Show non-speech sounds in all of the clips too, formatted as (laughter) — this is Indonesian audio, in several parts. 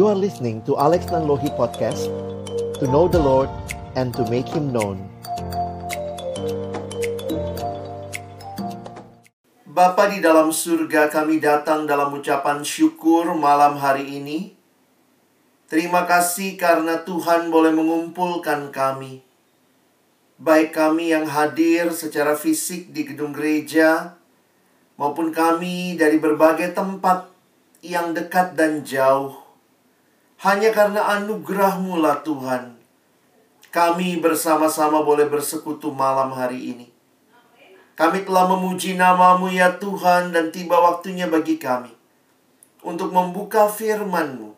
You are listening to Alex Nanlohi Podcast To know the Lord and to make Him known. Bapa di dalam surga kami datang dalam ucapan syukur malam hari ini. Terima kasih karena Tuhan boleh mengumpulkan kami. Baik kami yang hadir secara fisik di gedung gereja Maupun kami dari berbagai tempat yang dekat dan jauh hanya karena anugerahmu lah Tuhan. Kami bersama-sama boleh bersekutu malam hari ini. Kami telah memuji namamu ya Tuhan dan tiba waktunya bagi kami. Untuk membuka firmanmu.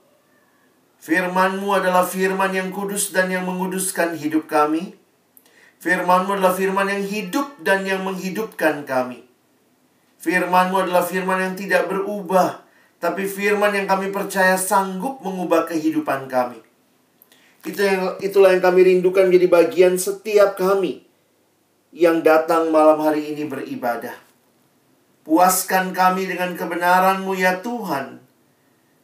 Firmanmu adalah firman yang kudus dan yang menguduskan hidup kami. Firmanmu adalah firman yang hidup dan yang menghidupkan kami. Firmanmu adalah firman yang tidak berubah tapi firman yang kami percaya sanggup mengubah kehidupan kami. Itu yang itulah yang kami rindukan menjadi bagian setiap kami yang datang malam hari ini beribadah. Puaskan kami dengan kebenaran-Mu ya Tuhan.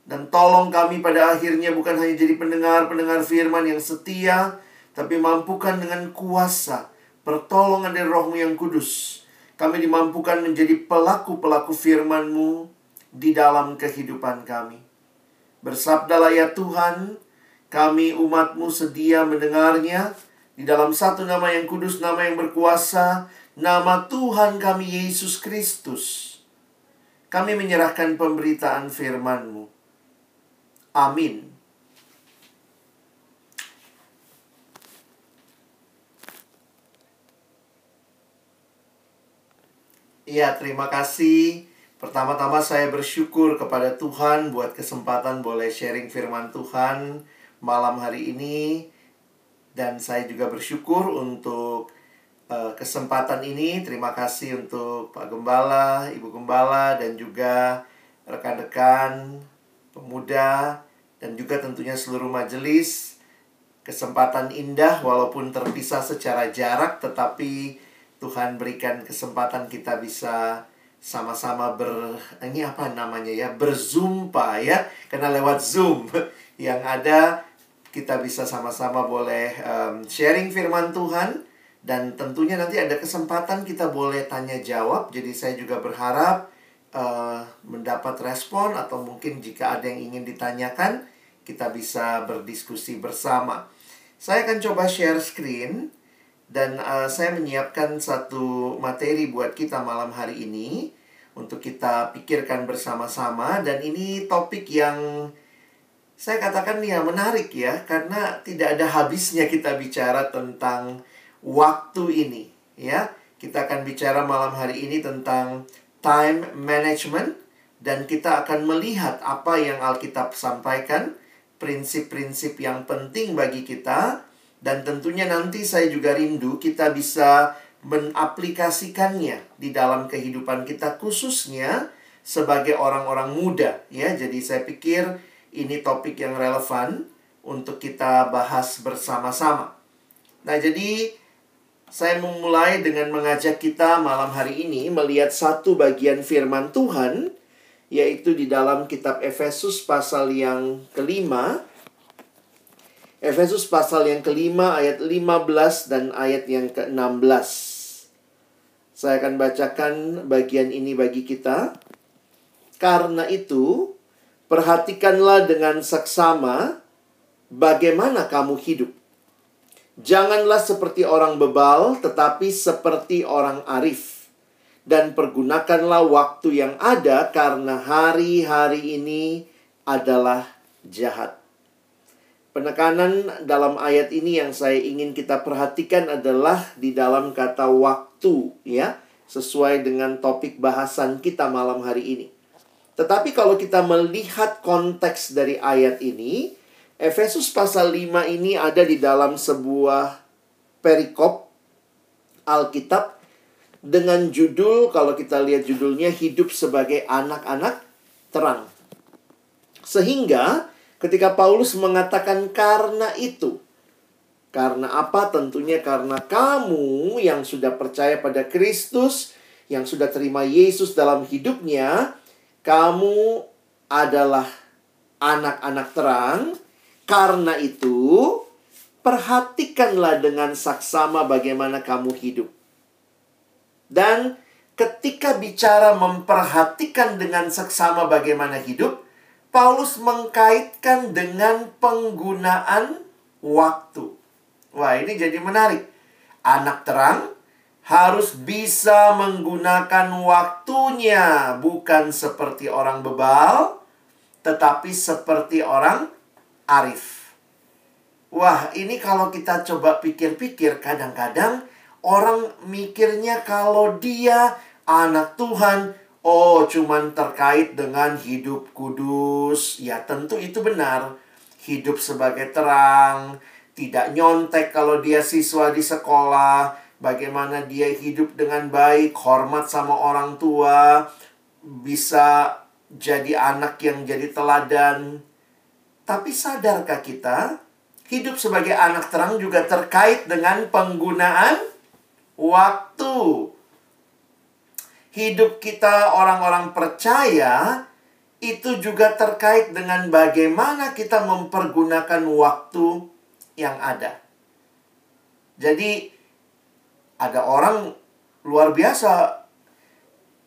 Dan tolong kami pada akhirnya bukan hanya jadi pendengar-pendengar firman yang setia, tapi mampukan dengan kuasa, pertolongan dari rohmu yang kudus. Kami dimampukan menjadi pelaku-pelaku firman-Mu di dalam kehidupan kami. Bersabdalah ya Tuhan, kami umatmu sedia mendengarnya di dalam satu nama yang kudus, nama yang berkuasa, nama Tuhan kami Yesus Kristus. Kami menyerahkan pemberitaan firman-Mu. Amin. Ya, terima kasih Pertama-tama saya bersyukur kepada Tuhan buat kesempatan boleh sharing firman Tuhan malam hari ini dan saya juga bersyukur untuk uh, kesempatan ini. Terima kasih untuk Pak Gembala, Ibu Gembala dan juga rekan-rekan pemuda dan juga tentunya seluruh majelis. Kesempatan indah walaupun terpisah secara jarak tetapi Tuhan berikan kesempatan kita bisa sama-sama ber ini apa namanya ya berzumpa ya. Karena lewat zoom (laughs) yang ada kita bisa sama-sama boleh um, sharing firman Tuhan. Dan tentunya nanti ada kesempatan kita boleh tanya jawab. Jadi saya juga berharap uh, mendapat respon atau mungkin jika ada yang ingin ditanyakan kita bisa berdiskusi bersama. Saya akan coba share screen dan uh, saya menyiapkan satu materi buat kita malam hari ini untuk kita pikirkan bersama-sama dan ini topik yang saya katakan ya menarik ya karena tidak ada habisnya kita bicara tentang waktu ini ya. Kita akan bicara malam hari ini tentang time management dan kita akan melihat apa yang Alkitab sampaikan, prinsip-prinsip yang penting bagi kita dan tentunya nanti saya juga rindu kita bisa mengaplikasikannya di dalam kehidupan kita khususnya sebagai orang-orang muda ya. Jadi saya pikir ini topik yang relevan untuk kita bahas bersama-sama. Nah, jadi saya memulai dengan mengajak kita malam hari ini melihat satu bagian firman Tuhan yaitu di dalam kitab Efesus pasal yang kelima Efesus pasal yang kelima ayat 15 dan ayat yang ke-16. Saya akan bacakan bagian ini bagi kita. Karena itu, perhatikanlah dengan seksama bagaimana kamu hidup. Janganlah seperti orang bebal, tetapi seperti orang arif. Dan pergunakanlah waktu yang ada karena hari-hari ini adalah jahat. Penekanan dalam ayat ini yang saya ingin kita perhatikan adalah di dalam kata waktu ya, sesuai dengan topik bahasan kita malam hari ini. Tetapi kalau kita melihat konteks dari ayat ini, Efesus pasal 5 ini ada di dalam sebuah perikop Alkitab dengan judul kalau kita lihat judulnya hidup sebagai anak-anak terang. Sehingga Ketika Paulus mengatakan karena itu. Karena apa? Tentunya karena kamu yang sudah percaya pada Kristus, yang sudah terima Yesus dalam hidupnya, kamu adalah anak-anak terang. Karena itu, perhatikanlah dengan saksama bagaimana kamu hidup. Dan ketika bicara memperhatikan dengan seksama bagaimana hidup, Paulus mengkaitkan dengan penggunaan waktu. Wah, ini jadi menarik. Anak terang harus bisa menggunakan waktunya, bukan seperti orang bebal, tetapi seperti orang arif. Wah, ini kalau kita coba pikir-pikir, kadang-kadang orang mikirnya kalau dia anak Tuhan, oh, cuman terkait dengan hidup kudus. Ya, tentu itu benar. Hidup sebagai terang, tidak nyontek kalau dia siswa di sekolah, bagaimana dia hidup dengan baik, hormat sama orang tua, bisa jadi anak yang jadi teladan. Tapi sadarkah kita, hidup sebagai anak terang juga terkait dengan penggunaan waktu. Hidup kita orang-orang percaya itu juga terkait dengan bagaimana kita mempergunakan waktu yang ada. Jadi ada orang luar biasa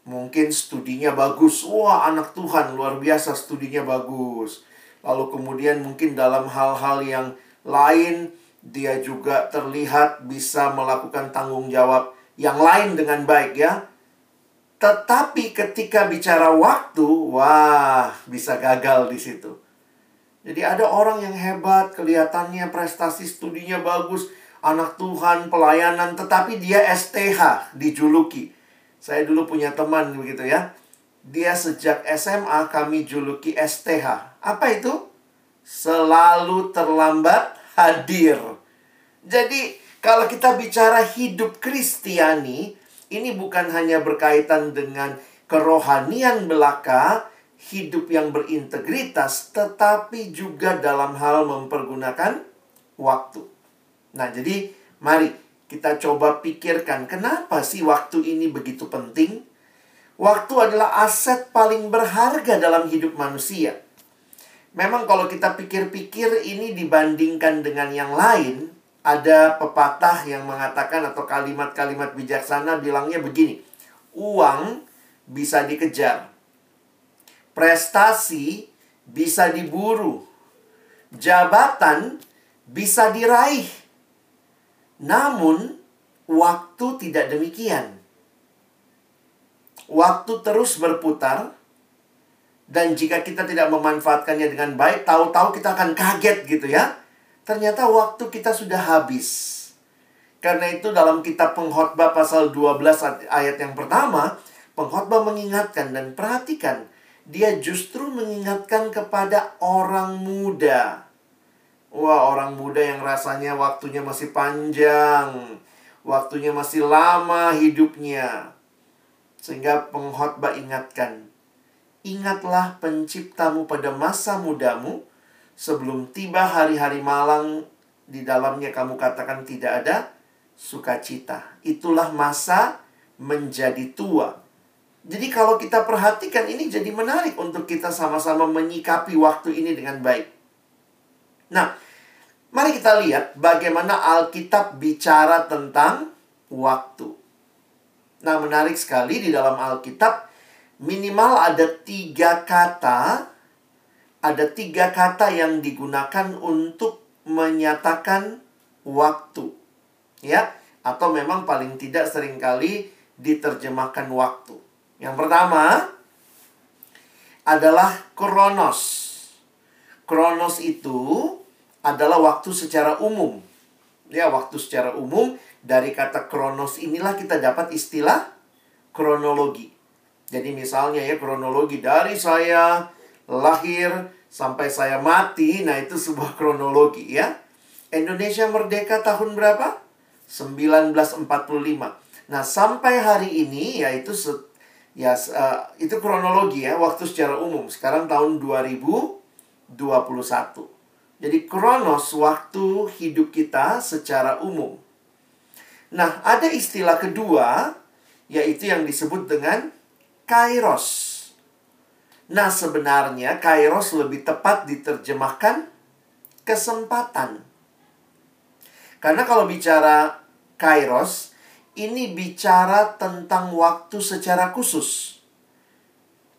mungkin studinya bagus. Wah, anak Tuhan luar biasa studinya bagus. Lalu kemudian mungkin dalam hal-hal yang lain dia juga terlihat bisa melakukan tanggung jawab yang lain dengan baik ya. Tetapi ketika bicara waktu, wah, bisa gagal di situ. Jadi ada orang yang hebat, kelihatannya prestasi studinya bagus, anak Tuhan, pelayanan, tetapi dia STH, dijuluki. Saya dulu punya teman begitu ya. Dia sejak SMA kami juluki STH. Apa itu? Selalu terlambat hadir. Jadi, kalau kita bicara hidup Kristiani, ini bukan hanya berkaitan dengan kerohanian belaka, hidup yang berintegritas, tetapi juga dalam hal mempergunakan waktu. Nah, jadi mari kita coba pikirkan kenapa sih waktu ini begitu penting? Waktu adalah aset paling berharga dalam hidup manusia. Memang kalau kita pikir-pikir ini dibandingkan dengan yang lain, ada pepatah yang mengatakan atau kalimat-kalimat bijaksana bilangnya begini. Uang bisa dikejar. Prestasi bisa diburu. Jabatan bisa diraih. Namun, waktu tidak demikian. Waktu terus berputar, dan jika kita tidak memanfaatkannya dengan baik, tahu-tahu kita akan kaget gitu ya. Ternyata waktu kita sudah habis. Karena itu dalam kitab pengkhotbah pasal 12 ayat yang pertama, pengkhotbah mengingatkan dan perhatikan. Dia justru mengingatkan kepada orang muda. Wah, orang muda yang rasanya waktunya masih panjang. Waktunya masih lama hidupnya. Sehingga pengkhotbah ingatkan, Ingatlah penciptamu pada masa mudamu, sebelum tiba hari-hari malang di dalamnya kamu katakan tidak ada sukacita. Itulah masa menjadi tua. Jadi kalau kita perhatikan ini jadi menarik untuk kita sama-sama menyikapi waktu ini dengan baik. Nah, mari kita lihat bagaimana Alkitab bicara tentang waktu. Nah, menarik sekali di dalam Alkitab minimal ada tiga kata, ada tiga kata yang digunakan untuk menyatakan waktu. Ya, atau memang paling tidak sering kali diterjemahkan waktu. Yang pertama adalah kronos. Kronos itu adalah waktu secara umum. Ya, waktu secara umum dari kata kronos inilah kita dapat istilah kronologi. Jadi misalnya ya kronologi dari saya lahir sampai saya mati, nah itu sebuah kronologi ya. Indonesia merdeka tahun berapa? 1945. Nah, sampai hari ini yaitu ya uh, itu kronologi ya, waktu secara umum. Sekarang tahun 2021. Jadi kronos waktu hidup kita secara umum. Nah, ada istilah kedua yaitu yang disebut dengan kairos. Nah, sebenarnya kairos lebih tepat diterjemahkan kesempatan. Karena kalau bicara kairos, ini bicara tentang waktu secara khusus.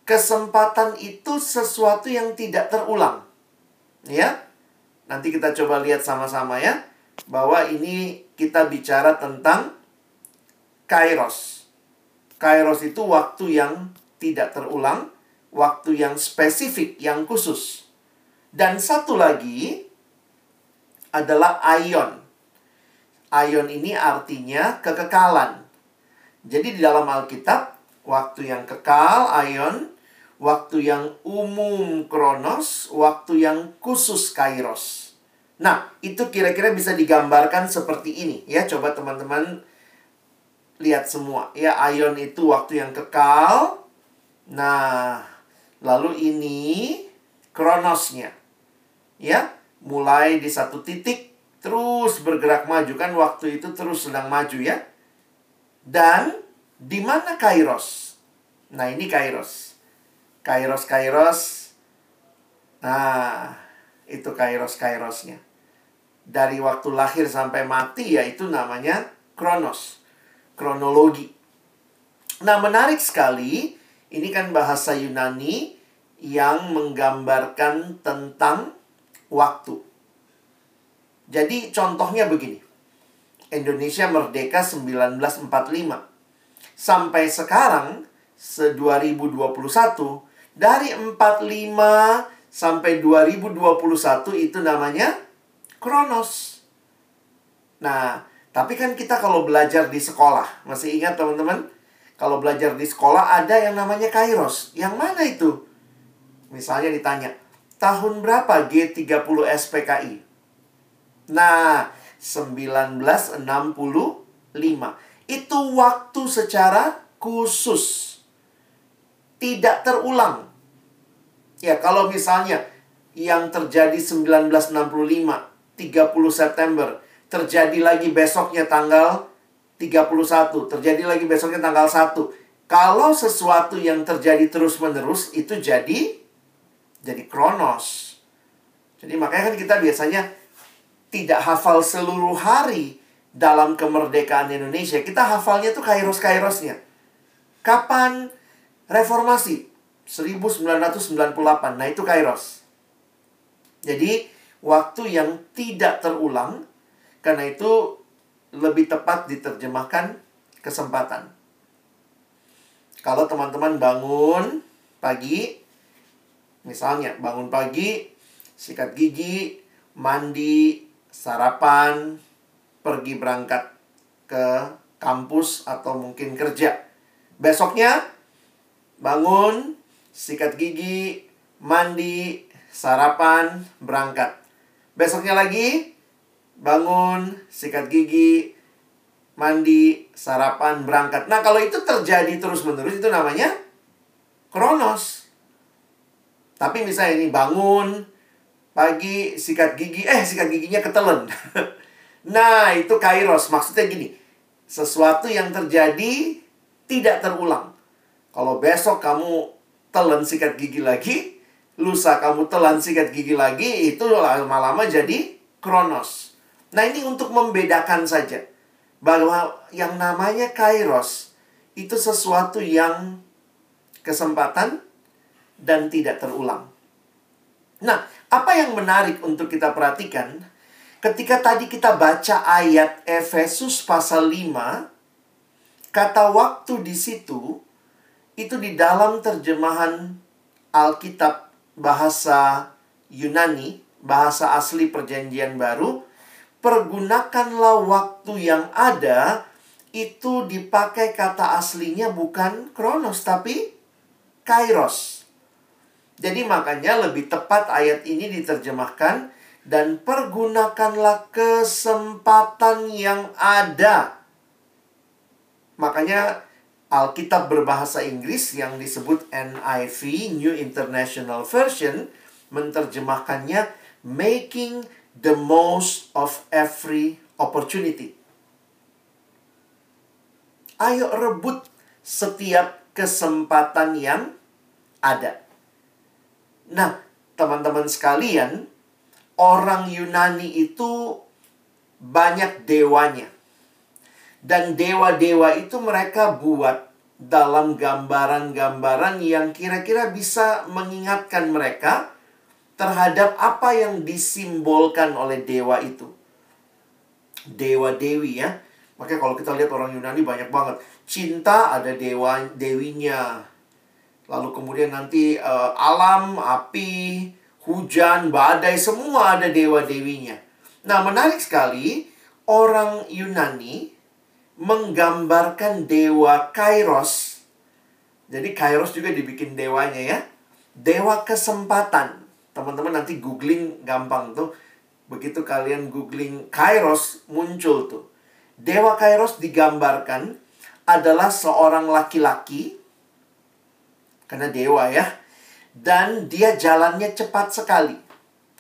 Kesempatan itu sesuatu yang tidak terulang. Ya. Nanti kita coba lihat sama-sama ya bahwa ini kita bicara tentang kairos. Kairos itu waktu yang tidak terulang, waktu yang spesifik, yang khusus. Dan satu lagi adalah ion. Ion ini artinya kekekalan. Jadi di dalam Alkitab, waktu yang kekal, ion, waktu yang umum kronos, waktu yang khusus kairos. Nah, itu kira-kira bisa digambarkan seperti ini ya. Coba teman-teman lihat semua. Ya, ion itu waktu yang kekal. Nah, lalu ini kronosnya. Ya, mulai di satu titik terus bergerak maju kan waktu itu terus sedang maju ya. Dan di mana kairos? Nah, ini kairos. Kairos kairos. Nah, itu kairos kairosnya. Dari waktu lahir sampai mati ya itu namanya kronos kronologi. Nah, menarik sekali, ini kan bahasa Yunani yang menggambarkan tentang waktu. Jadi contohnya begini. Indonesia merdeka 1945. Sampai sekarang, se-2021, dari 45 sampai 2021 itu namanya Kronos. Nah, tapi kan kita kalau belajar di sekolah, masih ingat teman-teman? Kalau belajar di sekolah ada yang namanya Kairos. Yang mana itu? Misalnya ditanya, tahun berapa G30 SPKI? Nah, 1965. Itu waktu secara khusus. Tidak terulang. Ya, kalau misalnya yang terjadi 1965, 30 September, terjadi lagi besoknya tanggal 31, terjadi lagi besoknya tanggal 1. Kalau sesuatu yang terjadi terus-menerus itu jadi jadi kronos. Jadi makanya kan kita biasanya tidak hafal seluruh hari dalam kemerdekaan Indonesia. Kita hafalnya tuh kairos-kairosnya. Kapan reformasi? 1998. Nah, itu kairos. Jadi, waktu yang tidak terulang karena itu lebih tepat diterjemahkan kesempatan. Kalau teman-teman bangun pagi, misalnya bangun pagi, sikat gigi, mandi, sarapan, pergi berangkat ke kampus atau mungkin kerja. Besoknya bangun, sikat gigi, mandi, sarapan, berangkat. Besoknya lagi bangun, sikat gigi, mandi, sarapan, berangkat. Nah, kalau itu terjadi terus-menerus itu namanya kronos. Tapi misalnya ini bangun, pagi, sikat gigi, eh sikat giginya ketelen. (laughs) nah, itu kairos. Maksudnya gini, sesuatu yang terjadi tidak terulang. Kalau besok kamu telan sikat gigi lagi, lusa kamu telan sikat gigi lagi, itu lama-lama jadi kronos. Nah, ini untuk membedakan saja bahwa yang namanya kairos itu sesuatu yang kesempatan dan tidak terulang. Nah, apa yang menarik untuk kita perhatikan ketika tadi kita baca ayat Efesus pasal 5 kata waktu di situ itu di dalam terjemahan Alkitab bahasa Yunani, bahasa asli Perjanjian Baru pergunakanlah waktu yang ada itu dipakai kata aslinya bukan kronos tapi kairos. Jadi makanya lebih tepat ayat ini diterjemahkan dan pergunakanlah kesempatan yang ada. Makanya Alkitab berbahasa Inggris yang disebut NIV New International Version menerjemahkannya making the most of every opportunity. Ayo rebut setiap kesempatan yang ada. Nah, teman-teman sekalian, orang Yunani itu banyak dewanya. Dan dewa-dewa itu mereka buat dalam gambaran-gambaran yang kira-kira bisa mengingatkan mereka terhadap apa yang disimbolkan oleh dewa itu. Dewa-dewi ya. Makanya kalau kita lihat orang Yunani banyak banget. Cinta ada dewa dewinya. Lalu kemudian nanti uh, alam, api, hujan, badai semua ada dewa-dewinya. Nah, menarik sekali orang Yunani menggambarkan dewa Kairos. Jadi Kairos juga dibikin dewanya ya. Dewa kesempatan. Teman-teman nanti googling gampang tuh. Begitu kalian googling Kairos muncul tuh. Dewa Kairos digambarkan adalah seorang laki-laki karena dewa ya. Dan dia jalannya cepat sekali.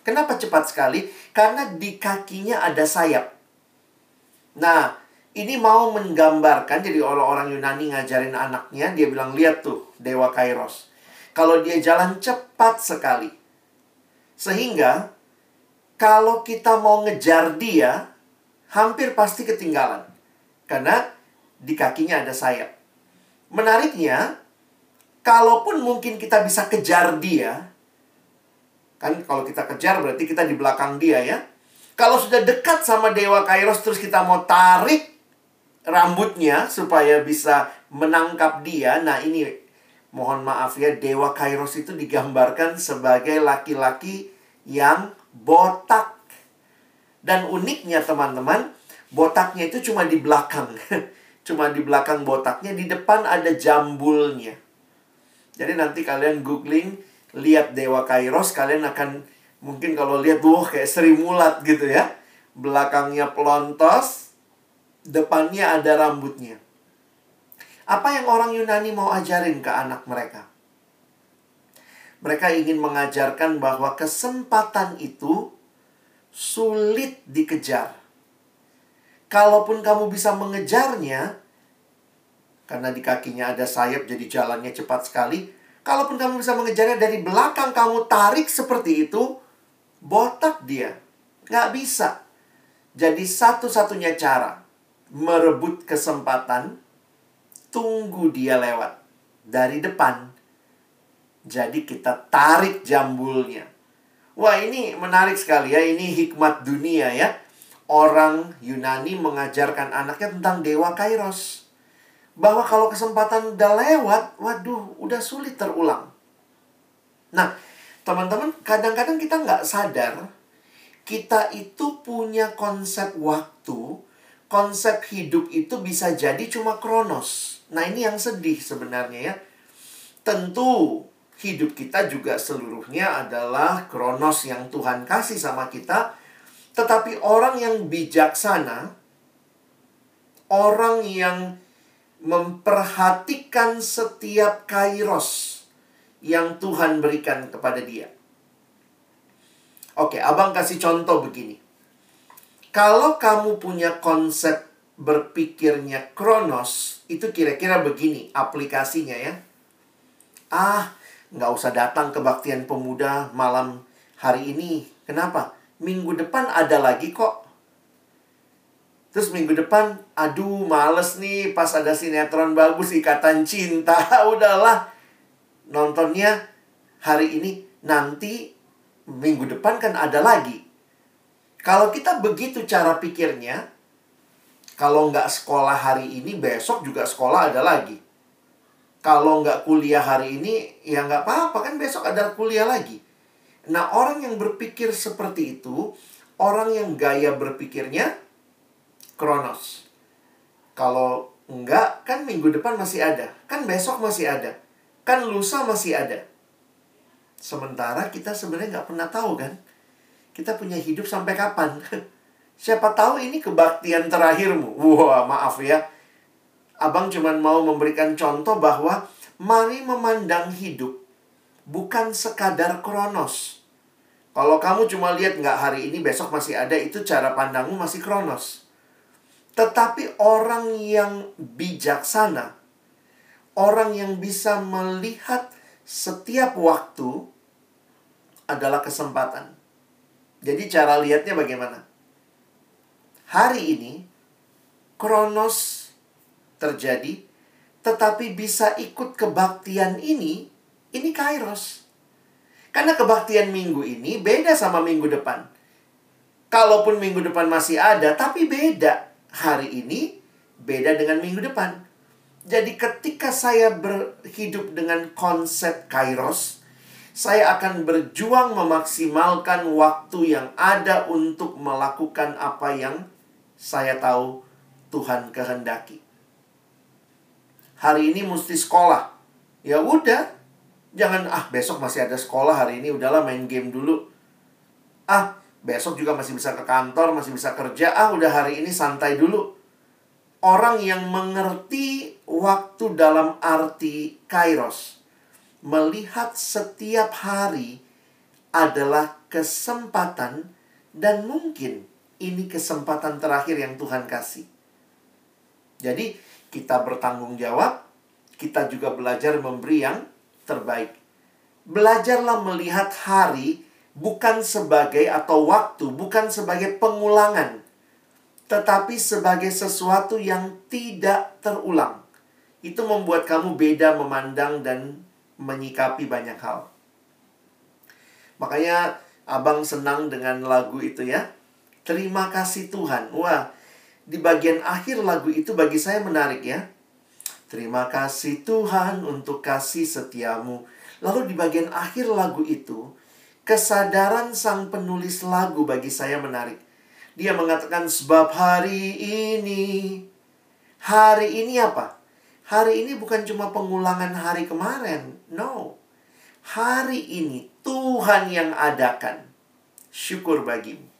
Kenapa cepat sekali? Karena di kakinya ada sayap. Nah, ini mau menggambarkan jadi orang-orang Yunani ngajarin anaknya dia bilang lihat tuh dewa Kairos kalau dia jalan cepat sekali sehingga kalau kita mau ngejar dia hampir pasti ketinggalan. Karena di kakinya ada sayap. Menariknya kalaupun mungkin kita bisa kejar dia kan kalau kita kejar berarti kita di belakang dia ya. Kalau sudah dekat sama dewa Kairos terus kita mau tarik rambutnya supaya bisa menangkap dia. Nah, ini mohon maaf ya, dewa Kairos itu digambarkan sebagai laki-laki yang botak. Dan uniknya teman-teman, botaknya itu cuma di belakang. (laughs) cuma di belakang botaknya, di depan ada jambulnya. Jadi nanti kalian googling, lihat dewa Kairos, kalian akan mungkin kalau lihat, wah kayak Sri Mulat gitu ya. Belakangnya pelontos, depannya ada rambutnya. Apa yang orang Yunani mau ajarin ke anak mereka? Mereka ingin mengajarkan bahwa kesempatan itu sulit dikejar. Kalaupun kamu bisa mengejarnya, karena di kakinya ada sayap jadi jalannya cepat sekali. Kalaupun kamu bisa mengejarnya dari belakang kamu tarik seperti itu, botak dia. Nggak bisa. Jadi satu-satunya cara merebut kesempatan, tunggu dia lewat dari depan. Jadi kita tarik jambulnya. Wah, ini menarik sekali ya. Ini hikmat dunia ya. Orang Yunani mengajarkan anaknya tentang dewa Kairos. Bahwa kalau kesempatan udah lewat, waduh, udah sulit terulang. Nah, teman-teman, kadang-kadang kita nggak sadar kita itu punya konsep waktu konsep hidup itu bisa jadi cuma kronos. Nah, ini yang sedih sebenarnya ya. Tentu hidup kita juga seluruhnya adalah kronos yang Tuhan kasih sama kita. Tetapi orang yang bijaksana, orang yang memperhatikan setiap kairos yang Tuhan berikan kepada dia. Oke, abang kasih contoh begini. Kalau kamu punya konsep berpikirnya kronos, itu kira-kira begini aplikasinya ya. Ah, nggak usah datang ke baktian pemuda malam hari ini. Kenapa? Minggu depan ada lagi kok. Terus minggu depan, aduh males nih pas ada sinetron bagus Ikatan Cinta. (laughs) Udahlah, nontonnya hari ini. Nanti minggu depan kan ada lagi. Kalau kita begitu cara pikirnya, kalau nggak sekolah hari ini, besok juga sekolah ada lagi. Kalau nggak kuliah hari ini, ya nggak apa-apa kan besok ada kuliah lagi. Nah orang yang berpikir seperti itu, orang yang gaya berpikirnya kronos. Kalau enggak, kan minggu depan masih ada. Kan besok masih ada. Kan lusa masih ada. Sementara kita sebenarnya nggak pernah tahu kan kita punya hidup sampai kapan? (laughs) Siapa tahu ini kebaktian terakhirmu. Wah, maaf ya. Abang cuma mau memberikan contoh bahwa mari memandang hidup bukan sekadar kronos. Kalau kamu cuma lihat nggak hari ini, besok masih ada, itu cara pandangmu masih kronos. Tetapi orang yang bijaksana, orang yang bisa melihat setiap waktu, adalah kesempatan. Jadi cara lihatnya bagaimana? Hari ini kronos terjadi tetapi bisa ikut kebaktian ini ini kairos. Karena kebaktian minggu ini beda sama minggu depan. Kalaupun minggu depan masih ada, tapi beda. Hari ini beda dengan minggu depan. Jadi ketika saya berhidup dengan konsep kairos, saya akan berjuang memaksimalkan waktu yang ada untuk melakukan apa yang saya tahu Tuhan kehendaki. Hari ini mesti sekolah. Ya udah, jangan ah besok masih ada sekolah hari ini udahlah main game dulu. Ah, besok juga masih bisa ke kantor, masih bisa kerja. Ah, udah hari ini santai dulu. Orang yang mengerti waktu dalam arti kairos, melihat setiap hari adalah kesempatan dan mungkin ini kesempatan terakhir yang Tuhan kasih. Jadi, kita bertanggung jawab, kita juga belajar memberi yang terbaik. Belajarlah melihat hari bukan sebagai atau waktu, bukan sebagai pengulangan, tetapi sebagai sesuatu yang tidak terulang. Itu membuat kamu beda memandang dan menyikapi banyak hal. Makanya abang senang dengan lagu itu ya. Terima kasih Tuhan. Wah, di bagian akhir lagu itu bagi saya menarik ya. Terima kasih Tuhan untuk kasih setiamu. Lalu di bagian akhir lagu itu, Kesadaran sang penulis lagu bagi saya menarik. Dia mengatakan sebab hari ini hari ini apa? Hari ini bukan cuma pengulangan hari kemarin. No. Hari ini Tuhan yang adakan. Syukur bagimu.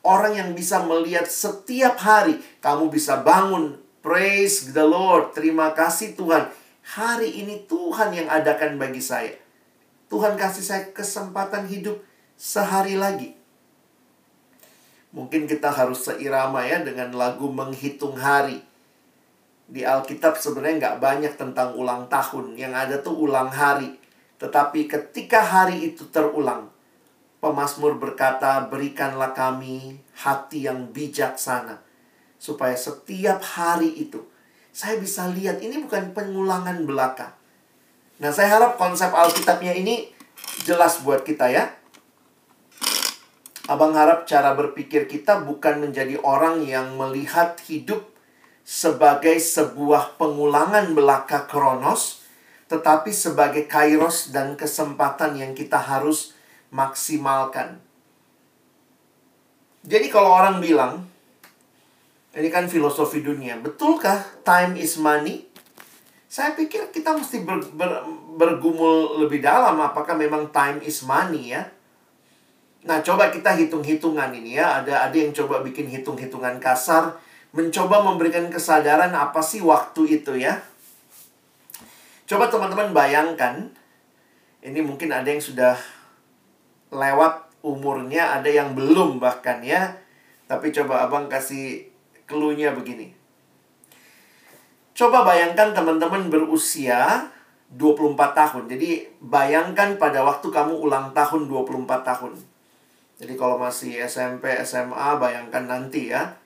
Orang yang bisa melihat setiap hari kamu bisa bangun praise the Lord, terima kasih Tuhan. Hari ini Tuhan yang adakan bagi saya. Tuhan kasih saya kesempatan hidup sehari lagi. Mungkin kita harus seirama ya dengan lagu menghitung hari. Di Alkitab sebenarnya nggak banyak tentang ulang tahun. Yang ada tuh ulang hari. Tetapi ketika hari itu terulang, pemazmur berkata, berikanlah kami hati yang bijaksana. Supaya setiap hari itu, saya bisa lihat ini bukan pengulangan belaka Nah, saya harap konsep Alkitabnya ini jelas buat kita ya. Abang harap cara berpikir kita bukan menjadi orang yang melihat hidup sebagai sebuah pengulangan belaka kronos, tetapi sebagai kairos dan kesempatan yang kita harus maksimalkan. Jadi kalau orang bilang, ini kan filosofi dunia, betulkah time is money? Saya pikir kita mesti ber, ber, bergumul lebih dalam apakah memang time is money ya. Nah, coba kita hitung-hitungan ini ya. Ada ada yang coba bikin hitung-hitungan kasar, mencoba memberikan kesadaran apa sih waktu itu ya. Coba teman-teman bayangkan, ini mungkin ada yang sudah lewat umurnya, ada yang belum bahkan ya. Tapi coba abang kasih clue-nya begini. Coba bayangkan teman-teman berusia 24 tahun. Jadi bayangkan pada waktu kamu ulang tahun 24 tahun. Jadi kalau masih SMP, SMA, bayangkan nanti ya.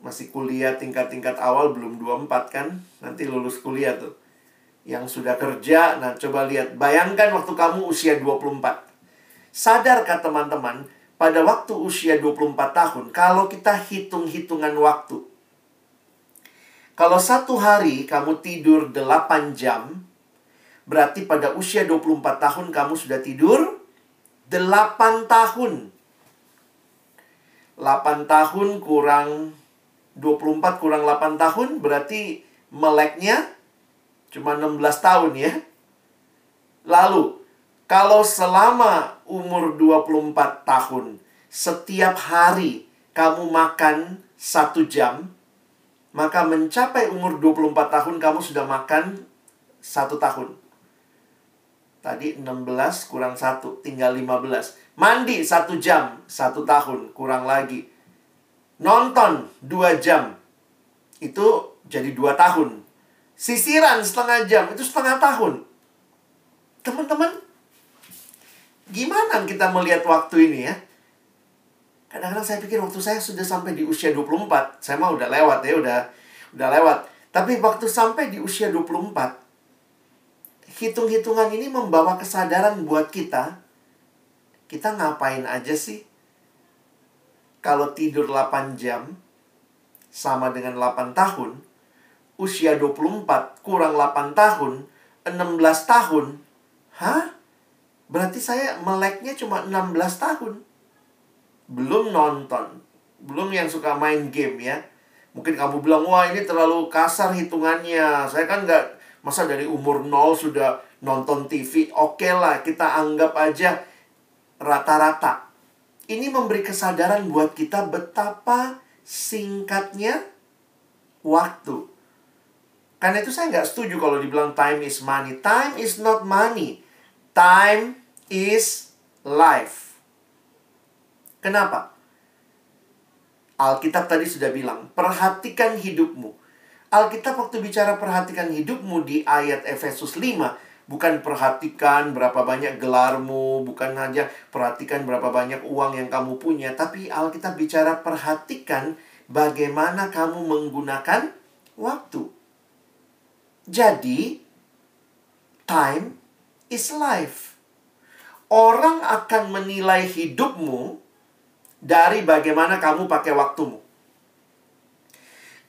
Masih kuliah tingkat-tingkat awal belum 24 kan. Nanti lulus kuliah tuh. Yang sudah kerja, nah coba lihat. Bayangkan waktu kamu usia 24. Sadarkah teman-teman, pada waktu usia 24 tahun, kalau kita hitung-hitungan waktu, kalau satu hari kamu tidur 8 jam, berarti pada usia 24 tahun kamu sudah tidur 8 tahun. 8 tahun kurang 24 kurang 8 tahun berarti meleknya cuma 16 tahun ya. Lalu, kalau selama umur 24 tahun, setiap hari kamu makan satu jam, maka mencapai umur 24 tahun kamu sudah makan satu tahun. Tadi 16 kurang 1, tinggal 15. Mandi satu jam, satu tahun, kurang lagi. Nonton dua jam, itu jadi dua tahun. Sisiran setengah jam, itu setengah tahun. Teman-teman, Gimana kita melihat waktu ini ya? Kadang-kadang saya pikir waktu saya sudah sampai di usia 24. Saya mah udah lewat ya, udah udah lewat. Tapi waktu sampai di usia 24, hitung-hitungan ini membawa kesadaran buat kita. Kita ngapain aja sih? Kalau tidur 8 jam sama dengan 8 tahun, usia 24 kurang 8 tahun, 16 tahun. Hah? Berarti saya meleknya cuma 16 tahun. Belum nonton. Belum yang suka main game ya. Mungkin kamu bilang, wah ini terlalu kasar hitungannya. Saya kan nggak, masa dari umur 0 sudah nonton TV. Oke lah, kita anggap aja rata-rata. Ini memberi kesadaran buat kita betapa singkatnya waktu. Karena itu saya nggak setuju kalau dibilang time is money. Time is not money. Time is life. Kenapa? Alkitab tadi sudah bilang, perhatikan hidupmu. Alkitab waktu bicara perhatikan hidupmu di ayat Efesus 5, bukan perhatikan berapa banyak gelarmu, bukan hanya perhatikan berapa banyak uang yang kamu punya, tapi Alkitab bicara perhatikan bagaimana kamu menggunakan waktu. Jadi, time is life. Orang akan menilai hidupmu dari bagaimana kamu pakai waktumu.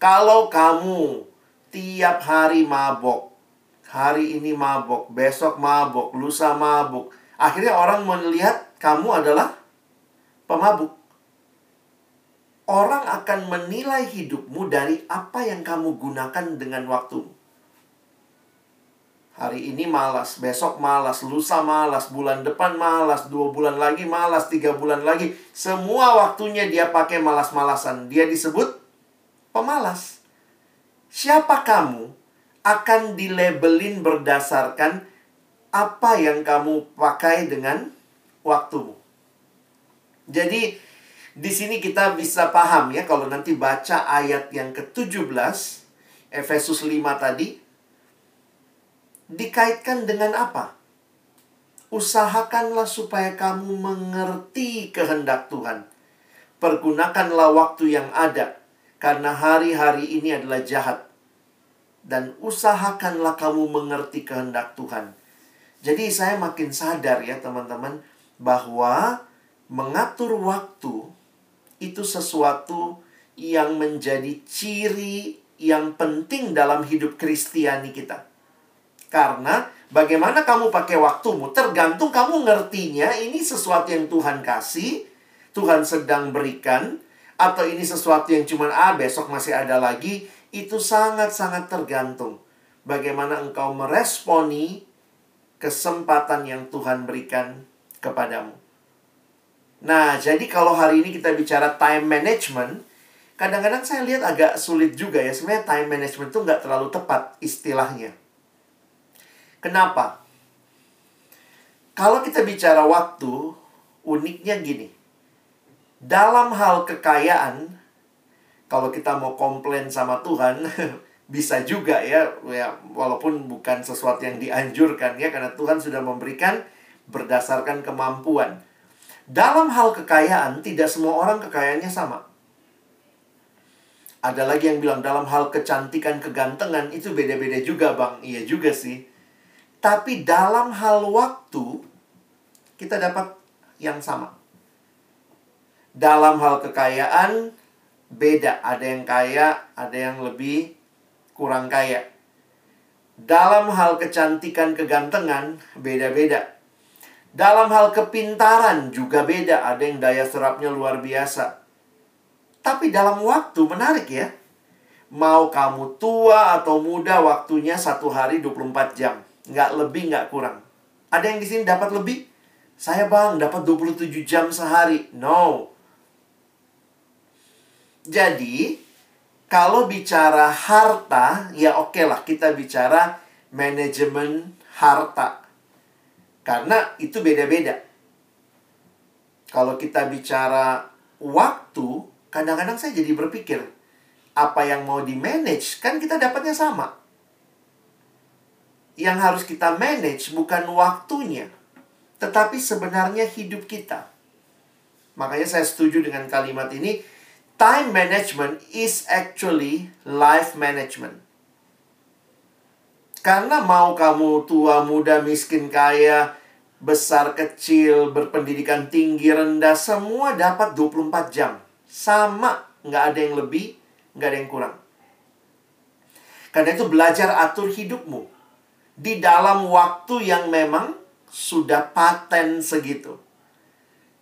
Kalau kamu tiap hari mabok, hari ini mabok, besok mabok, lusa mabok, akhirnya orang melihat kamu adalah pemabuk. Orang akan menilai hidupmu dari apa yang kamu gunakan dengan waktumu. Hari ini malas, besok malas, lusa malas, bulan depan malas, dua bulan lagi malas, tiga bulan lagi. Semua waktunya dia pakai malas-malasan. Dia disebut pemalas. Siapa kamu akan dilabelin berdasarkan apa yang kamu pakai dengan waktumu. Jadi di sini kita bisa paham ya kalau nanti baca ayat yang ke-17 Efesus 5 tadi dikaitkan dengan apa? Usahakanlah supaya kamu mengerti kehendak Tuhan. Pergunakanlah waktu yang ada karena hari-hari ini adalah jahat. Dan usahakanlah kamu mengerti kehendak Tuhan. Jadi saya makin sadar ya teman-teman bahwa mengatur waktu itu sesuatu yang menjadi ciri yang penting dalam hidup Kristiani kita. Karena bagaimana kamu pakai waktumu tergantung kamu ngertinya ini sesuatu yang Tuhan kasih, Tuhan sedang berikan atau ini sesuatu yang cuma ah besok masih ada lagi, itu sangat-sangat tergantung bagaimana engkau meresponi kesempatan yang Tuhan berikan kepadamu. Nah, jadi kalau hari ini kita bicara time management, kadang-kadang saya lihat agak sulit juga ya. Sebenarnya time management itu nggak terlalu tepat istilahnya. Kenapa? Kalau kita bicara waktu, uniknya gini dalam hal kekayaan, kalau kita mau komplain sama Tuhan, (laughs) bisa juga ya, ya, walaupun bukan sesuatu yang dianjurkan ya, karena Tuhan sudah memberikan berdasarkan kemampuan. Dalam hal kekayaan, tidak semua orang kekayaannya sama. Ada lagi yang bilang dalam hal kecantikan, kegantengan itu beda-beda juga, Bang. Iya juga sih. Tapi dalam hal waktu, kita dapat yang sama dalam hal kekayaan beda. Ada yang kaya, ada yang lebih kurang kaya. Dalam hal kecantikan, kegantengan, beda-beda. Dalam hal kepintaran juga beda. Ada yang daya serapnya luar biasa. Tapi dalam waktu, menarik ya. Mau kamu tua atau muda, waktunya satu hari 24 jam. Nggak lebih, nggak kurang. Ada yang di sini dapat lebih? Saya bang, dapat 27 jam sehari. No. Jadi, kalau bicara harta, ya oke okay lah kita bicara manajemen harta. Karena itu beda-beda. Kalau kita bicara waktu, kadang-kadang saya jadi berpikir, apa yang mau di-manage, kan kita dapatnya sama. Yang harus kita manage bukan waktunya, tetapi sebenarnya hidup kita. Makanya saya setuju dengan kalimat ini, time management is actually life management. Karena mau kamu tua, muda, miskin, kaya, besar, kecil, berpendidikan tinggi, rendah, semua dapat 24 jam. Sama, nggak ada yang lebih, nggak ada yang kurang. Karena itu belajar atur hidupmu. Di dalam waktu yang memang sudah paten segitu.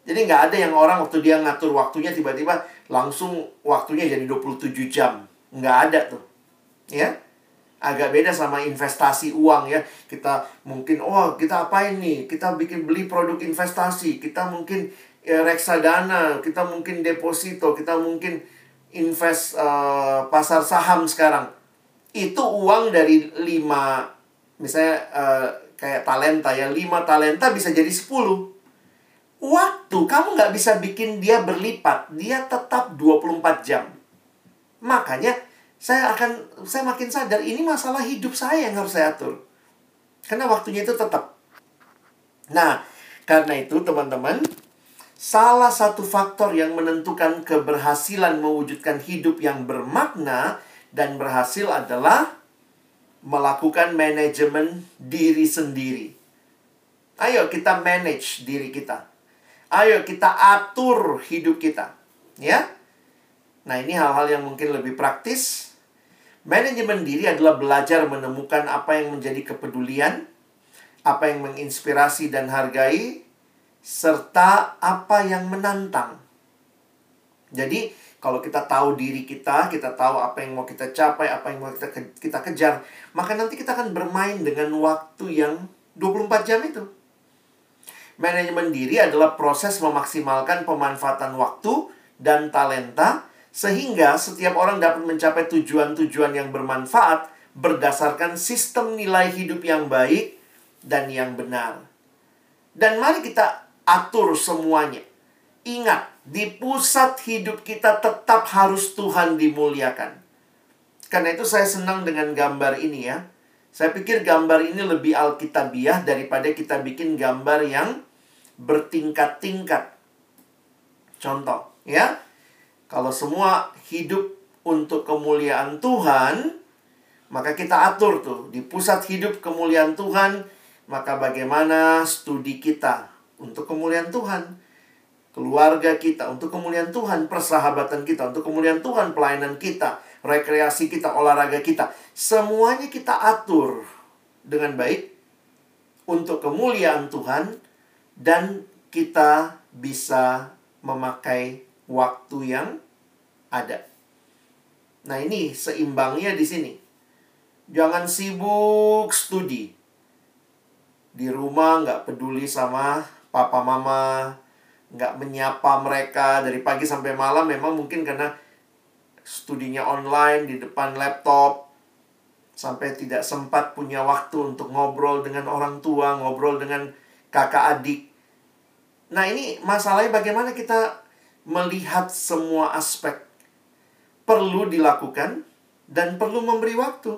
Jadi nggak ada yang orang waktu dia ngatur waktunya tiba-tiba langsung waktunya jadi 27 jam. Nggak ada tuh. Ya, agak beda sama investasi uang ya. Kita mungkin oh kita apa ini? Kita bikin beli produk investasi, kita mungkin ya, reksadana, kita mungkin deposito, kita mungkin invest uh, pasar saham sekarang. Itu uang dari 5 misalnya uh, kayak talenta ya, 5 talenta bisa jadi 10. Waktu kamu nggak bisa bikin dia berlipat, dia tetap 24 jam. Makanya saya akan saya makin sadar ini masalah hidup saya yang harus saya atur. Karena waktunya itu tetap. Nah, karena itu teman-teman, salah satu faktor yang menentukan keberhasilan mewujudkan hidup yang bermakna dan berhasil adalah melakukan manajemen diri sendiri. Ayo kita manage diri kita. Ayo kita atur hidup kita. Ya. Nah, ini hal-hal yang mungkin lebih praktis Manajemen diri adalah belajar menemukan apa yang menjadi kepedulian, apa yang menginspirasi dan hargai, serta apa yang menantang. Jadi, kalau kita tahu diri kita, kita tahu apa yang mau kita capai, apa yang mau kita ke kita kejar, maka nanti kita akan bermain dengan waktu yang 24 jam itu. Manajemen diri adalah proses memaksimalkan pemanfaatan waktu dan talenta sehingga setiap orang dapat mencapai tujuan-tujuan yang bermanfaat berdasarkan sistem nilai hidup yang baik dan yang benar. Dan mari kita atur semuanya. Ingat, di pusat hidup kita tetap harus Tuhan dimuliakan. Karena itu saya senang dengan gambar ini ya. Saya pikir gambar ini lebih alkitabiah daripada kita bikin gambar yang bertingkat-tingkat. Contoh, ya. Kalau semua hidup untuk kemuliaan Tuhan, maka kita atur tuh di pusat hidup kemuliaan Tuhan, maka bagaimana studi kita untuk kemuliaan Tuhan, keluarga kita untuk kemuliaan Tuhan, persahabatan kita untuk kemuliaan Tuhan, pelayanan kita, rekreasi kita, olahraga kita, semuanya kita atur dengan baik untuk kemuliaan Tuhan dan kita bisa memakai waktu yang ada. Nah, ini seimbangnya di sini. Jangan sibuk studi. Di rumah nggak peduli sama papa mama, nggak menyapa mereka dari pagi sampai malam memang mungkin karena studinya online di depan laptop sampai tidak sempat punya waktu untuk ngobrol dengan orang tua, ngobrol dengan kakak adik. Nah, ini masalahnya bagaimana kita melihat semua aspek perlu dilakukan dan perlu memberi waktu.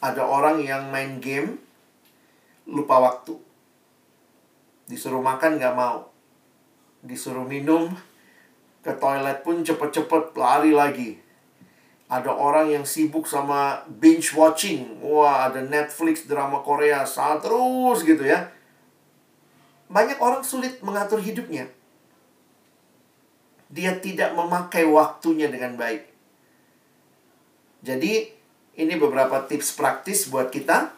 Ada orang yang main game lupa waktu. Disuruh makan nggak mau. Disuruh minum ke toilet pun cepet-cepet lari lagi. Ada orang yang sibuk sama binge watching. Wah, ada Netflix drama Korea saat terus gitu ya. Banyak orang sulit mengatur hidupnya dia tidak memakai waktunya dengan baik. Jadi, ini beberapa tips praktis buat kita.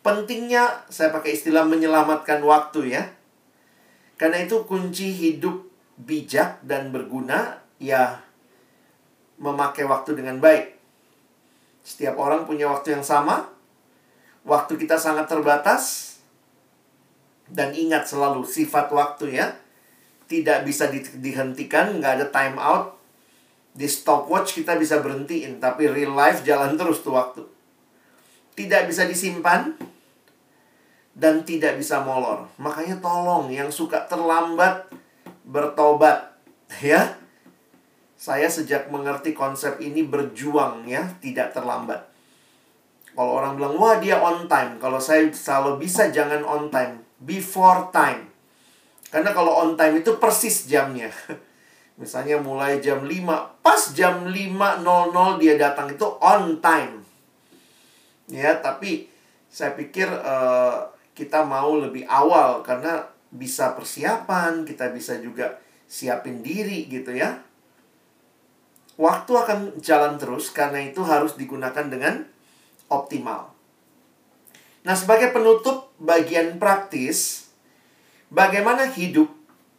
Pentingnya, saya pakai istilah menyelamatkan waktu ya. Karena itu kunci hidup bijak dan berguna, ya memakai waktu dengan baik. Setiap orang punya waktu yang sama. Waktu kita sangat terbatas. Dan ingat selalu sifat waktu ya tidak bisa di, dihentikan, nggak ada time out. Di stopwatch kita bisa berhentiin, tapi real life jalan terus tuh waktu. Tidak bisa disimpan dan tidak bisa molor. Makanya tolong yang suka terlambat bertobat, (laughs) ya. Saya sejak mengerti konsep ini berjuang ya, tidak terlambat. Kalau orang bilang, wah dia on time. Kalau saya selalu bisa jangan on time. Before time. Karena kalau on time itu persis jamnya. (laughs) Misalnya mulai jam 5. Pas jam 5.00 dia datang itu on time. Ya, tapi saya pikir uh, kita mau lebih awal. Karena bisa persiapan. Kita bisa juga siapin diri gitu ya. Waktu akan jalan terus. Karena itu harus digunakan dengan optimal. Nah, sebagai penutup bagian praktis, bagaimana hidup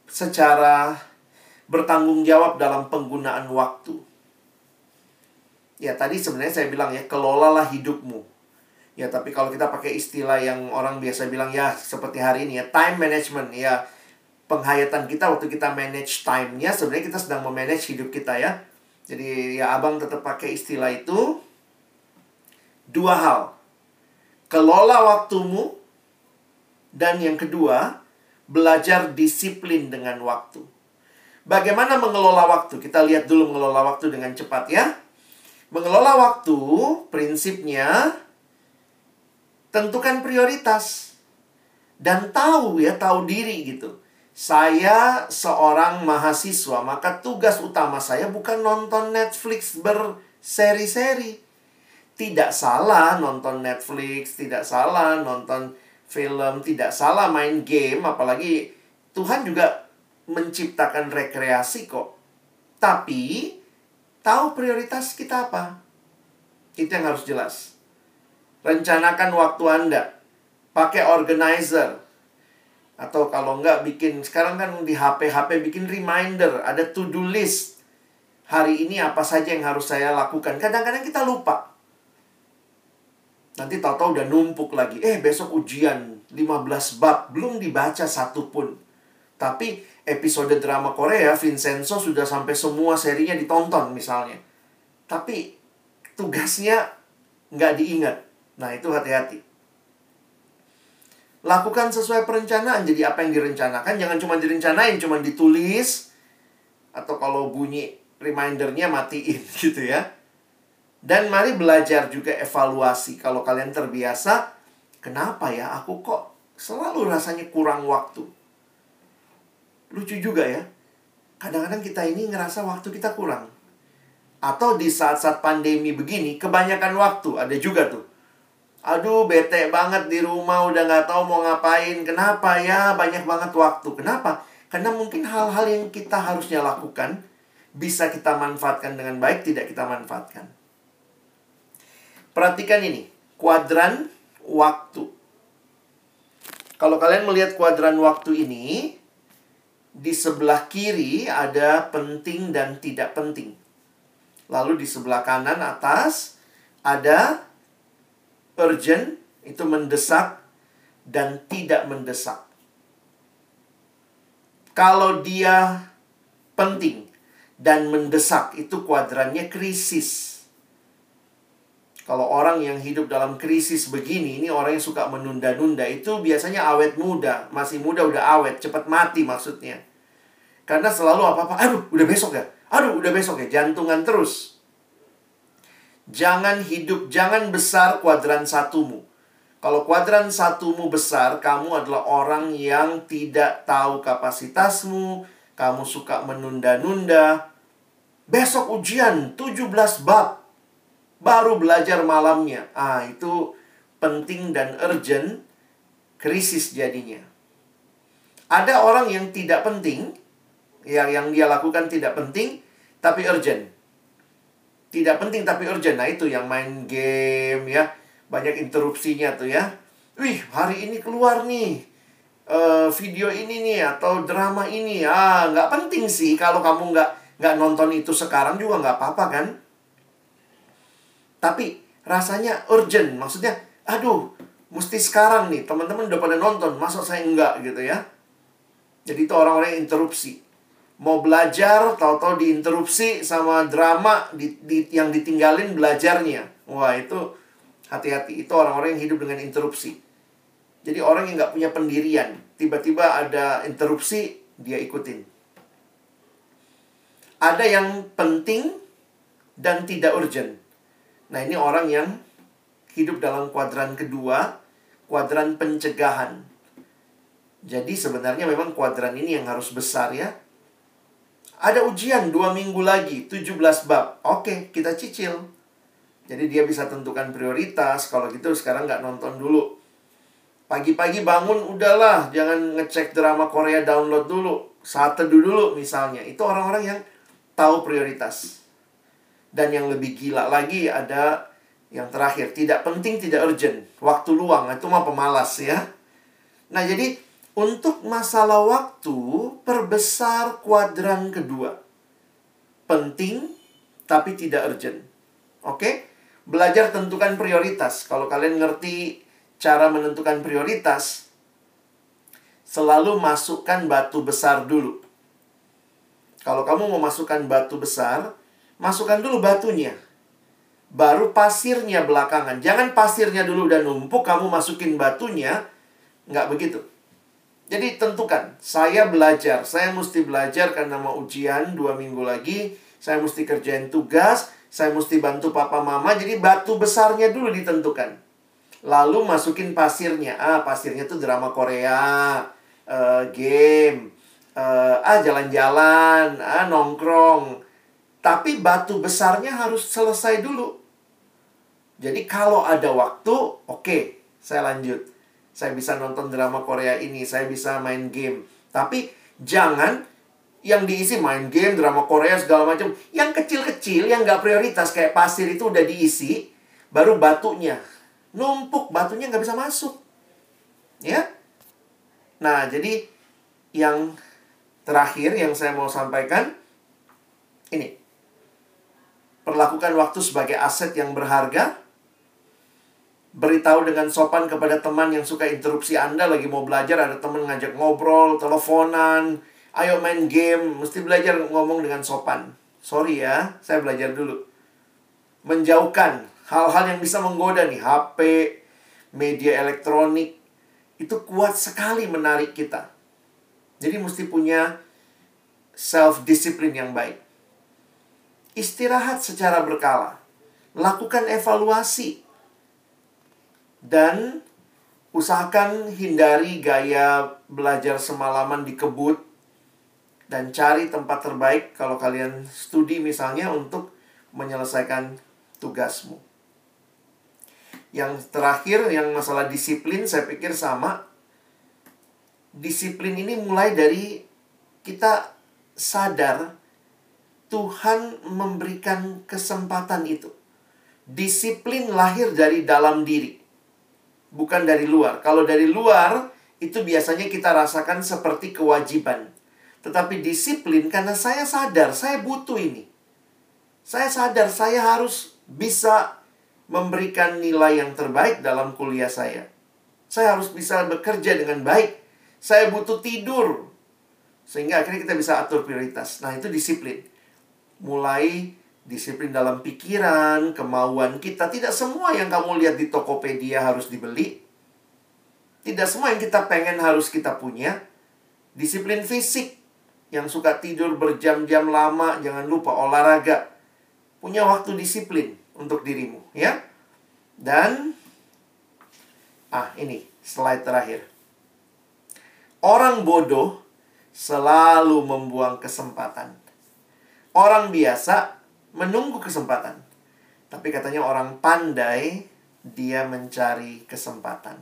secara bertanggung jawab dalam penggunaan waktu? Ya, tadi sebenarnya saya bilang ya, kelolalah hidupmu. Ya, tapi kalau kita pakai istilah yang orang biasa bilang ya seperti hari ini ya, time management ya, penghayatan kita waktu kita manage time-nya sebenarnya kita sedang memanage hidup kita ya. Jadi ya abang tetap pakai istilah itu dua hal. Kelola waktumu dan yang kedua, belajar disiplin dengan waktu. Bagaimana mengelola waktu? Kita lihat dulu mengelola waktu dengan cepat ya. Mengelola waktu prinsipnya tentukan prioritas dan tahu ya, tahu diri gitu. Saya seorang mahasiswa, maka tugas utama saya bukan nonton Netflix berseri-seri tidak salah nonton Netflix, tidak salah nonton film, tidak salah main game, apalagi Tuhan juga menciptakan rekreasi kok. Tapi tahu prioritas kita apa? Itu yang harus jelas. Rencanakan waktu Anda. Pakai organizer. Atau kalau enggak bikin sekarang kan di HP-HP bikin reminder, ada to-do list. Hari ini apa saja yang harus saya lakukan. Kadang-kadang kita lupa Nanti tahu-tahu udah numpuk lagi. Eh, besok ujian 15 bab. Belum dibaca satu pun. Tapi episode drama Korea, Vincenzo sudah sampai semua serinya ditonton misalnya. Tapi tugasnya nggak diingat. Nah, itu hati-hati. Lakukan sesuai perencanaan. Jadi apa yang direncanakan, jangan cuma direncanain, cuma ditulis. Atau kalau bunyi remindernya matiin (laughs) gitu ya. Dan mari belajar juga evaluasi. Kalau kalian terbiasa, kenapa ya aku kok selalu rasanya kurang waktu? Lucu juga ya. Kadang-kadang kita ini ngerasa waktu kita kurang. Atau di saat-saat pandemi begini, kebanyakan waktu. Ada juga tuh. Aduh, bete banget di rumah, udah gak tahu mau ngapain. Kenapa ya? Banyak banget waktu. Kenapa? Karena mungkin hal-hal yang kita harusnya lakukan, bisa kita manfaatkan dengan baik, tidak kita manfaatkan. Perhatikan ini, kuadran waktu. Kalau kalian melihat kuadran waktu ini, di sebelah kiri ada penting dan tidak penting. Lalu di sebelah kanan atas ada urgent, itu mendesak dan tidak mendesak. Kalau dia penting dan mendesak, itu kuadrannya krisis. Kalau orang yang hidup dalam krisis begini, ini orang yang suka menunda-nunda, itu biasanya awet muda. Masih muda udah awet, cepat mati maksudnya. Karena selalu apa-apa, aduh udah besok ya, aduh udah besok ya, jantungan terus. Jangan hidup, jangan besar kuadran satumu. Kalau kuadran satumu besar, kamu adalah orang yang tidak tahu kapasitasmu, kamu suka menunda-nunda. Besok ujian 17 bab baru belajar malamnya. Ah, itu penting dan urgent, krisis jadinya. Ada orang yang tidak penting, yang yang dia lakukan tidak penting, tapi urgent. Tidak penting tapi urgent. Nah, itu yang main game ya. Banyak interupsinya tuh ya. Wih, hari ini keluar nih. Uh, video ini nih atau drama ini ah nggak penting sih kalau kamu nggak nggak nonton itu sekarang juga nggak apa-apa kan tapi rasanya urgent, maksudnya aduh, mesti sekarang nih, teman-teman udah pada nonton, masa saya enggak gitu ya. Jadi itu orang-orang yang interupsi. Mau belajar, tahu-tahu diinterupsi sama drama di, di, yang ditinggalin belajarnya. Wah, itu hati-hati. Itu orang-orang yang hidup dengan interupsi. Jadi orang yang nggak punya pendirian. Tiba-tiba ada interupsi, dia ikutin. Ada yang penting dan tidak urgent. Nah, ini orang yang hidup dalam kuadran kedua, kuadran pencegahan. Jadi sebenarnya memang kuadran ini yang harus besar ya. Ada ujian dua minggu lagi, 17 bab. Oke, kita cicil. Jadi dia bisa tentukan prioritas. Kalau gitu sekarang nggak nonton dulu. Pagi-pagi bangun, udahlah. Jangan ngecek drama Korea download dulu. Saat teduh dulu misalnya. Itu orang-orang yang tahu prioritas. Dan yang lebih gila lagi ada yang terakhir. Tidak penting, tidak urgent. Waktu luang, itu mah pemalas ya. Nah jadi untuk masalah waktu, perbesar kuadran kedua. Penting, tapi tidak urgent. Oke? Belajar tentukan prioritas. Kalau kalian ngerti cara menentukan prioritas, selalu masukkan batu besar dulu. Kalau kamu mau masukkan batu besar, masukkan dulu batunya. Baru pasirnya belakangan. Jangan pasirnya dulu udah numpuk, kamu masukin batunya. Nggak begitu. Jadi tentukan, saya belajar, saya mesti belajar karena mau ujian dua minggu lagi, saya mesti kerjain tugas, saya mesti bantu papa mama, jadi batu besarnya dulu ditentukan. Lalu masukin pasirnya, ah pasirnya tuh drama Korea, uh, game, uh, ah jalan-jalan, ah nongkrong. Tapi batu besarnya harus selesai dulu. Jadi kalau ada waktu, oke, okay, saya lanjut saya bisa nonton drama Korea ini, saya bisa main game. Tapi jangan yang diisi main game, drama Korea segala macam. Yang kecil-kecil, yang nggak prioritas kayak pasir itu udah diisi, baru batunya numpuk, batunya nggak bisa masuk. Ya. Nah, jadi yang terakhir yang saya mau sampaikan ini. Perlakukan waktu sebagai aset yang berharga beritahu dengan sopan kepada teman yang suka interupsi Anda lagi mau belajar ada teman ngajak ngobrol, teleponan, ayo main game, mesti belajar ngomong dengan sopan. Sorry ya, saya belajar dulu. Menjauhkan hal-hal yang bisa menggoda nih, HP, media elektronik itu kuat sekali menarik kita. Jadi mesti punya self discipline yang baik. Istirahat secara berkala. Lakukan evaluasi dan usahakan hindari gaya belajar semalaman di kebut dan cari tempat terbaik kalau kalian studi misalnya untuk menyelesaikan tugasmu. Yang terakhir yang masalah disiplin saya pikir sama. Disiplin ini mulai dari kita sadar Tuhan memberikan kesempatan itu. Disiplin lahir dari dalam diri bukan dari luar. Kalau dari luar, itu biasanya kita rasakan seperti kewajiban. Tetapi disiplin karena saya sadar, saya butuh ini. Saya sadar saya harus bisa memberikan nilai yang terbaik dalam kuliah saya. Saya harus bisa bekerja dengan baik. Saya butuh tidur. Sehingga akhirnya kita bisa atur prioritas. Nah, itu disiplin. Mulai disiplin dalam pikiran, kemauan kita. Tidak semua yang kamu lihat di Tokopedia harus dibeli. Tidak semua yang kita pengen harus kita punya. Disiplin fisik. Yang suka tidur berjam-jam lama, jangan lupa olahraga. Punya waktu disiplin untuk dirimu, ya. Dan ah, ini slide terakhir. Orang bodoh selalu membuang kesempatan. Orang biasa menunggu kesempatan. Tapi katanya orang pandai, dia mencari kesempatan.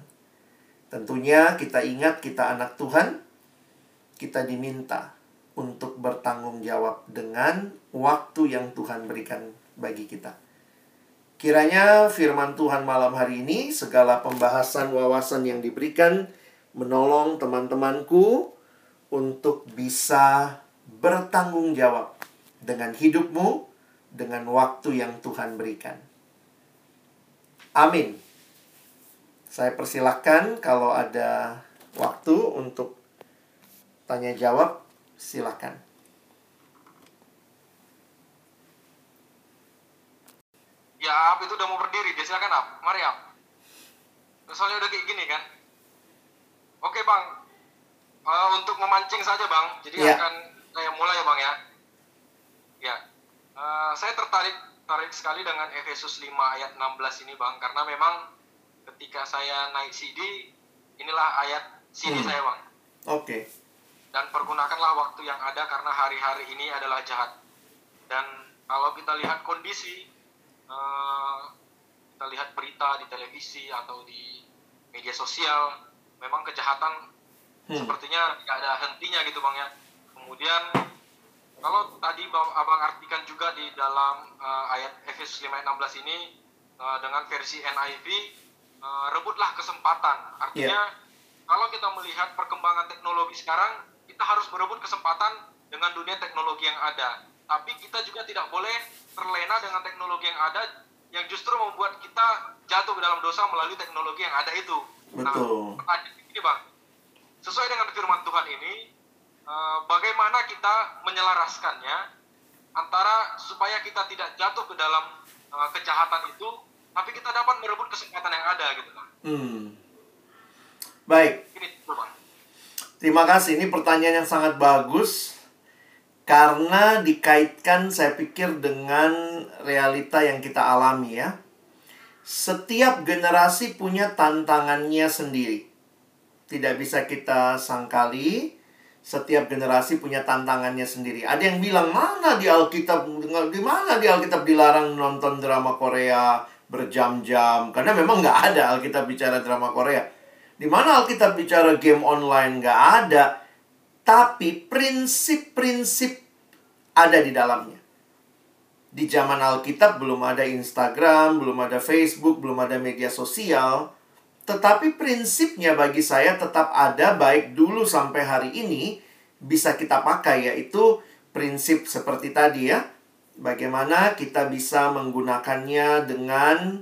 Tentunya kita ingat kita anak Tuhan, kita diminta untuk bertanggung jawab dengan waktu yang Tuhan berikan bagi kita. Kiranya firman Tuhan malam hari ini, segala pembahasan wawasan yang diberikan, menolong teman-temanku untuk bisa bertanggung jawab dengan hidupmu, dengan waktu yang Tuhan berikan. Amin. Saya persilahkan kalau ada waktu untuk tanya jawab, silakan. Ya, Ab itu udah mau berdiri. Dia silakan, Ab. Mari, Ab. Soalnya udah kayak gini kan. Oke, Bang. Uh, untuk memancing saja, Bang. Jadi ya. akan saya mulai ya, Bang ya. Ya, Eh, saya tertarik tertarik sekali dengan Efesus 5 ayat 16 ini Bang karena memang ketika saya naik CD inilah ayat CD Hmm. saya Bang Oke. dan pergunakanlah waktu yang ada karena hari-hari ini adalah jahat dan kalau kita lihat kondisi eh, kita lihat berita di televisi atau di media sosial memang kejahatan Hmm. sepertinya tidak ada hentinya gitu bang ya kemudian kalau tadi Bang- abang artikan juga di dalam eh, ayat Efesus 5 ayat 16 ini eh, dengan versi NIV eh, rebutlah kesempatan. Artinya kalau kita melihat perkembangan teknologi sekarang kita harus berebut kesempatan dengan dunia teknologi yang ada. Tapi kita juga tidak boleh terlena dengan teknologi yang ada yang justru membuat kita jatuh ke dalam dosa melalui teknologi yang ada itu. Betul. nah pertanyaan ini bang. Sesuai dengan firman Tuhan ini eh, bagaimana kita menyelaraskannya antara supaya kita tidak jatuh ke dalam eh, kejahatan itu tapi kita dapat merebut kesempatan yang ada gitu bang Hmm. Baik, ini terima kasih. Ini pertanyaan yang sangat bagus karena dikaitkan saya pikir dengan realita yang kita alami ya. Setiap generasi punya tantangannya sendiri. Tidak bisa kita sangkali setiap generasi punya tantangannya sendiri. Ada yang bilang mana di Alkitab di mana di Alkitab dilarang nonton drama Korea berjam-jam karena memang nggak ada Alkitab bicara drama Korea. Di mana Alkitab bicara game online nggak ada. Tapi prinsip-prinsip ada di dalamnya. Di zaman Alkitab belum ada Instagram, belum ada Facebook, belum ada media sosial. Tetapi prinsipnya bagi saya tetap ada baik dulu sampai hari ini bisa kita pakai yaitu prinsip seperti tadi ya. Bagaimana kita bisa menggunakannya dengan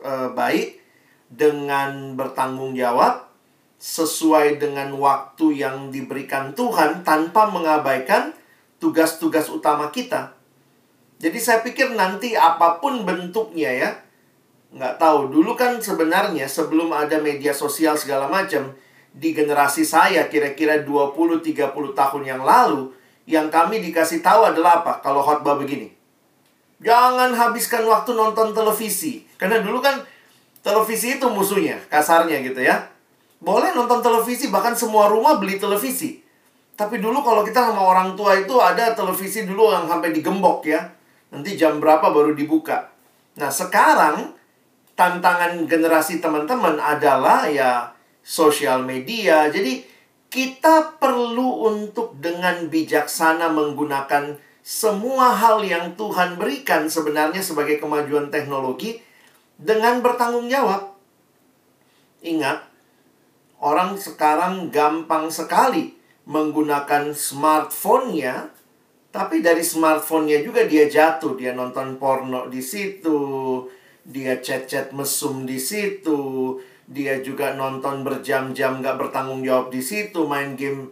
eh, baik dengan bertanggung jawab sesuai dengan waktu yang diberikan Tuhan tanpa mengabaikan tugas-tugas utama kita. Jadi saya pikir nanti apa pun bentuknya ya, nggak tahu. Dulu kan sebenarnya sebelum ada media sosial segala macam, di generasi saya kira-kira 20-30 tahun yang lalu, yang kami dikasih tahu adalah apa? Kalau khotbah begini. Jangan habiskan waktu nonton televisi. Karena dulu kan televisi itu musuhnya, kasarnya gitu ya. Boleh nonton televisi, bahkan semua rumah beli televisi. Tapi dulu kalau kita sama orang tua itu ada televisi dulu yang sampai digembok ya. Nanti jam berapa baru dibuka. Nah sekarang tantangan generasi teman-teman adalah ya sosial media. Jadi kita perlu untuk dengan bijaksana menggunakan semua hal yang Tuhan berikan sebenarnya sebagai kemajuan teknologi dengan bertanggung jawab. Ingat, orang sekarang gampang sekali menggunakan smartphone-nya, tapi dari smartphone-nya juga dia jatuh, dia nonton porno di situ, dia chat-chat mesum di situ, dia juga nonton berjam-jam gak bertanggung jawab di situ, main game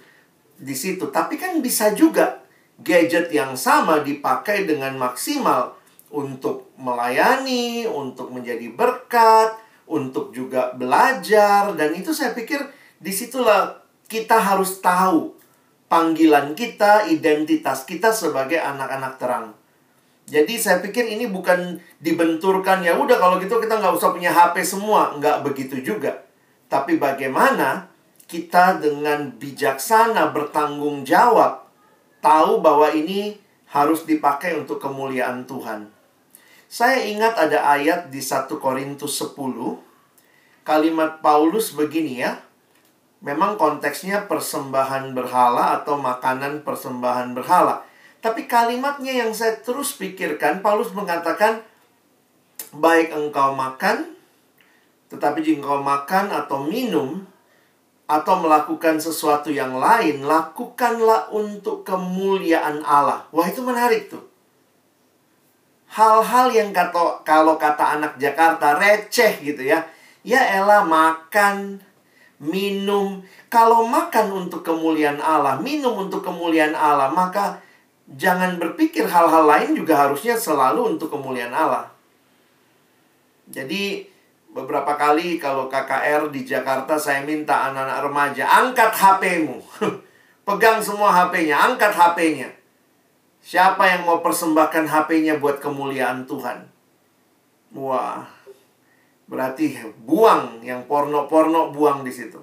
di situ. Tapi kan bisa juga gadget yang sama dipakai dengan maksimal untuk melayani, untuk menjadi berkat, untuk juga belajar dan itu saya pikir di situlah kita harus tahu panggilan kita, identitas kita sebagai anak-anak terang. Jadi saya pikir ini bukan dibenturkan ya udah kalau gitu kita nggak usah punya HP semua, nggak begitu juga. Tapi bagaimana kita dengan bijaksana bertanggung jawab tahu bahwa ini harus dipakai untuk kemuliaan Tuhan. Saya ingat ada ayat di 1 Korintus 10. Kalimat Paulus begini ya. Memang konteksnya persembahan berhala atau makanan persembahan berhala. Tapi kalimatnya yang saya terus pikirkan, Paulus mengatakan, baik engkau makan, tetapi jika engkau makan atau minum, atau melakukan sesuatu yang lain, lakukanlah untuk kemuliaan Allah. Wah itu menarik tuh. Hal-hal yang kata, kalau kata anak Jakarta receh gitu ya. Ya elah makan, minum. Kalau makan untuk kemuliaan Allah, minum untuk kemuliaan Allah, maka jangan berpikir hal-hal lain juga harusnya selalu untuk kemuliaan Allah. Jadi beberapa kali kalau KKR di Jakarta saya minta anak-anak remaja angkat HP-mu. (laughs) Pegang semua HP-nya, angkat HP-nya. Siapa yang mau persembahkan HP-nya buat kemuliaan Tuhan? Wah, berarti buang yang porno-porno buang di situ.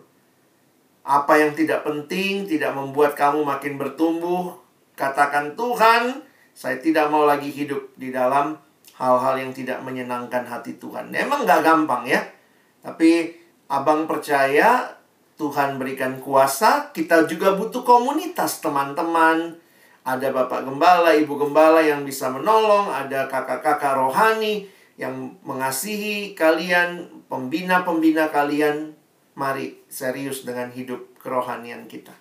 Apa yang tidak penting, tidak membuat kamu makin bertumbuh, katakan Tuhan, saya tidak mau lagi hidup di dalam hal-hal yang tidak menyenangkan hati Tuhan. Memang nggak gampang ya, tapi abang percaya Tuhan berikan kuasa, kita juga butuh komunitas teman-teman, ada bapak gembala, ibu gembala yang bisa menolong, ada kakak-kakak rohani yang mengasihi kalian, pembina-pembina kalian. Mari serius dengan hidup kerohanian kita.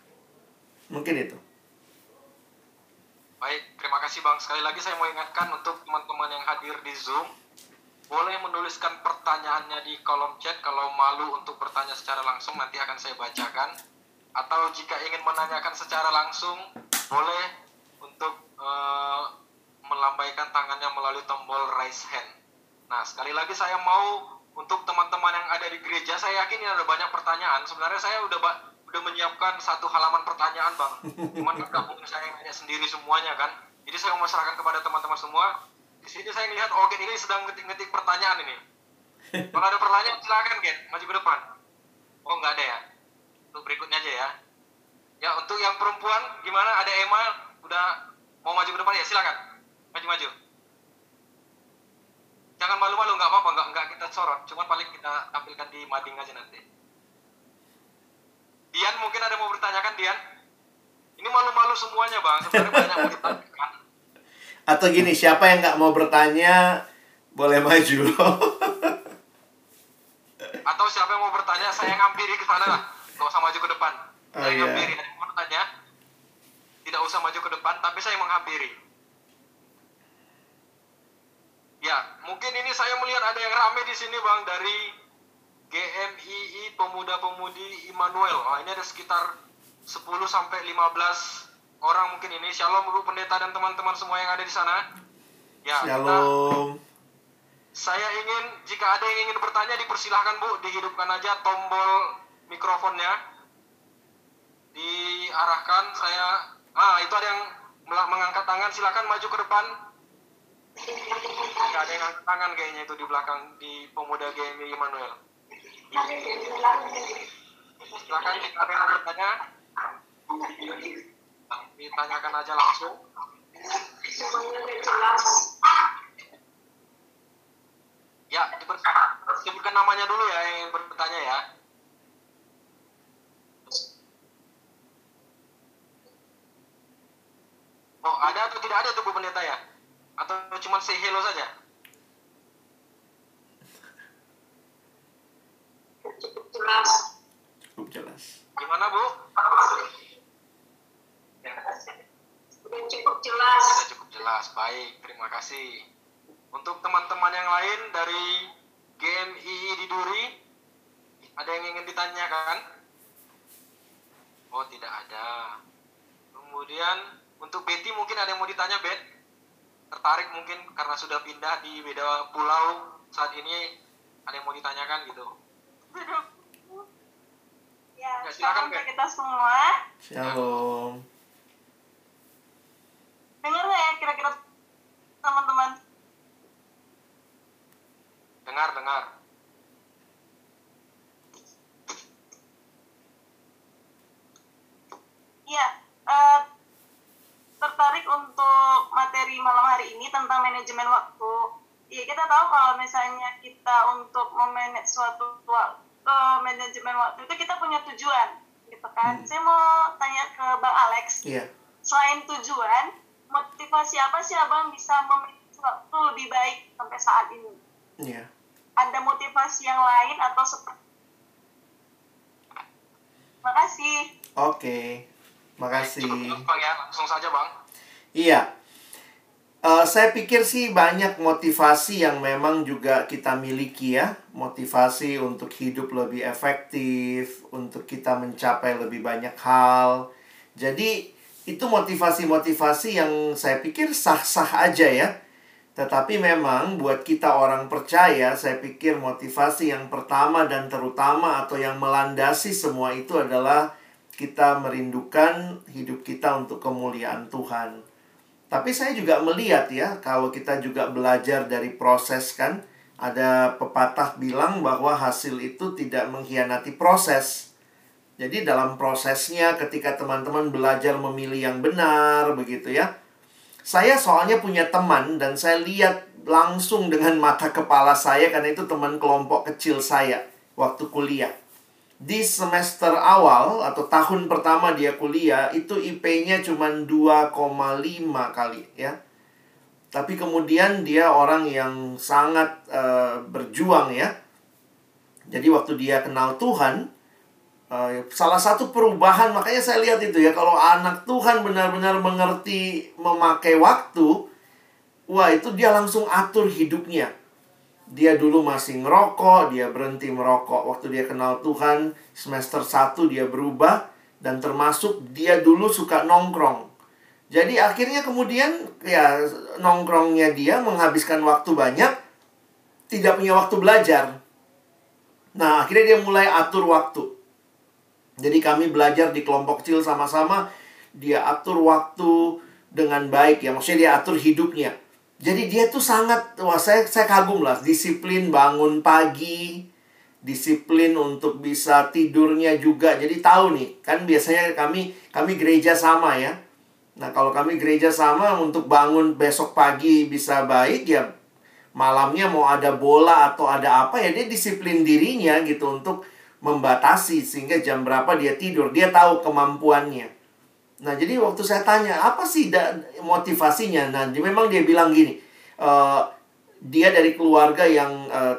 Mungkin itu. Baik, terima kasih Bang. Sekali lagi saya mau ingatkan untuk teman-teman yang hadir di Zoom, boleh menuliskan pertanyaannya di kolom chat kalau malu untuk bertanya secara langsung nanti akan saya bacakan. Atau jika ingin menanyakan secara langsung, boleh untuk uh, melambaikan tangannya melalui tombol raise hand. Nah, sekali lagi saya mau untuk teman-teman yang ada di gereja, saya yakin ini ada banyak pertanyaan. Sebenarnya saya udah udah menyiapkan satu halaman pertanyaan, Bang. Cuman mungkin saya nanya sendiri semuanya kan. Jadi saya mau serahkan kepada teman-teman semua. Di sini saya melihat Ogen ini sedang ngetik-ngetik pertanyaan ini. Kalau ada pertanyaan silakan Gen, maju ke depan. Oh nggak ada ya? Untuk berikutnya aja ya. Ya untuk yang perempuan gimana? Ada Emma udah mau maju ke depan ya silakan maju-maju jangan malu-malu nggak apa-apa nggak nggak kita sorot cuma paling kita tampilkan di mading aja nanti Dian mungkin ada mau bertanyakan Dian? Ini malu-malu semuanya bang. Sebenarnya banyak mau ditanyakan. Atau gini siapa yang nggak mau bertanya boleh maju. Atau siapa yang mau bertanya saya ngampiri ke sana lah. Nggak usah maju ke depan. Oh, saya iya. ngampiri. Ada yang mau bertanya? Tidak usah maju ke depan, tapi saya menghampiri. Ya, mungkin ini saya melihat ada yang rame di sini Bang dari GMII Pemuda-Pemudi Immanuel. Oh, ini ada sekitar 10 sampai 15 orang mungkin ini. Shalom Bu Pendeta dan teman-teman semua yang ada di sana. Ya, Shalom. Kita, saya ingin jika ada yang ingin bertanya dipersilahkan Bu, dihidupkan aja tombol mikrofonnya. Diarahkan saya Ah, itu ada yang mengangkat tangan, silakan maju ke depan. Gak ada yang angkat tangan kayaknya itu di belakang di pemuda GMI Immanuel. Silakan jika ada yang bertanya, ditanyakan aja langsung. Ya, sebutkan namanya dulu ya yang bertanya ya. Oh, ada atau tidak ada tuh Bu Pendeta ya? Atau cuma say hello saja? Cukup jelas. Cukup jelas. Gimana Bu? Sudah cukup jelas. Sudah cukup jelas. Baik, terima kasih. Untuk teman-teman yang lain dari GMI di Duri, ada yang ingin ditanyakan? Oh, tidak ada. Kemudian untuk Betty mungkin ada yang mau ditanya Bet? Tertarik mungkin karena sudah pindah di beda pulau saat ini ada yang mau ditanyakan gitu. (laughs) Ya, ya silakan Bet. kita semua. Shalom. Dengar ya kira-kira teman-teman? Dengar, dengar. Iya, uh, tertarik untuk materi malam hari ini tentang manajemen waktu. Iya kita tahu kalau misalnya kita untuk memanage suatu waktu, uh, manajemen waktu itu kita punya tujuan, gitu kan? Hmm. Saya mau tanya ke Bang Alex. Iya. Selain tujuan, motivasi apa sih abang bisa memanage waktu lebih baik sampai saat ini? Iya. Ada motivasi yang lain atau seperti? Terima kasih. Oke. Okay. Makasih. Bang ya, langsung saja Bang. Iya. Uh, saya pikir sih banyak motivasi yang memang juga kita miliki ya. Motivasi untuk hidup lebih efektif, untuk kita mencapai lebih banyak hal. Jadi itu motivasi-motivasi yang saya pikir sah-sah aja ya. Tetapi memang buat kita orang percaya, saya pikir motivasi yang pertama dan terutama atau yang melandasi semua itu adalah kita merindukan hidup kita untuk kemuliaan Tuhan. Tapi saya juga melihat ya, kalau kita juga belajar dari proses kan, ada pepatah bilang bahwa hasil itu tidak mengkhianati proses. Jadi dalam prosesnya ketika teman-teman belajar memilih yang benar begitu ya. Saya soalnya punya teman dan saya lihat langsung dengan mata kepala saya karena itu teman kelompok kecil saya waktu kuliah di semester awal atau tahun pertama dia kuliah itu IP-nya cuma 2,5 kali ya. Tapi kemudian dia orang yang sangat uh, berjuang ya. Jadi waktu dia kenal Tuhan, uh, salah satu perubahan makanya saya lihat itu ya kalau anak Tuhan benar-benar mengerti memakai waktu, wah itu dia langsung atur hidupnya dia dulu masih ngerokok, dia berhenti merokok waktu dia kenal Tuhan, semester 1 dia berubah dan termasuk dia dulu suka nongkrong. Jadi akhirnya kemudian ya nongkrongnya dia menghabiskan waktu banyak, tidak punya waktu belajar. Nah, akhirnya dia mulai atur waktu. Jadi kami belajar di kelompok kecil sama-sama, dia atur waktu dengan baik ya, maksudnya dia atur hidupnya jadi dia tuh sangat wah saya saya kagum lah disiplin bangun pagi, disiplin untuk bisa tidurnya juga. Jadi tahu nih, kan biasanya kami kami gereja sama ya. Nah, kalau kami gereja sama untuk bangun besok pagi bisa baik ya malamnya mau ada bola atau ada apa ya dia disiplin dirinya gitu untuk membatasi sehingga jam berapa dia tidur. Dia tahu kemampuannya. Nah, jadi waktu saya tanya, apa sih motivasinya? Nah, memang dia bilang gini, uh, dia dari keluarga yang uh,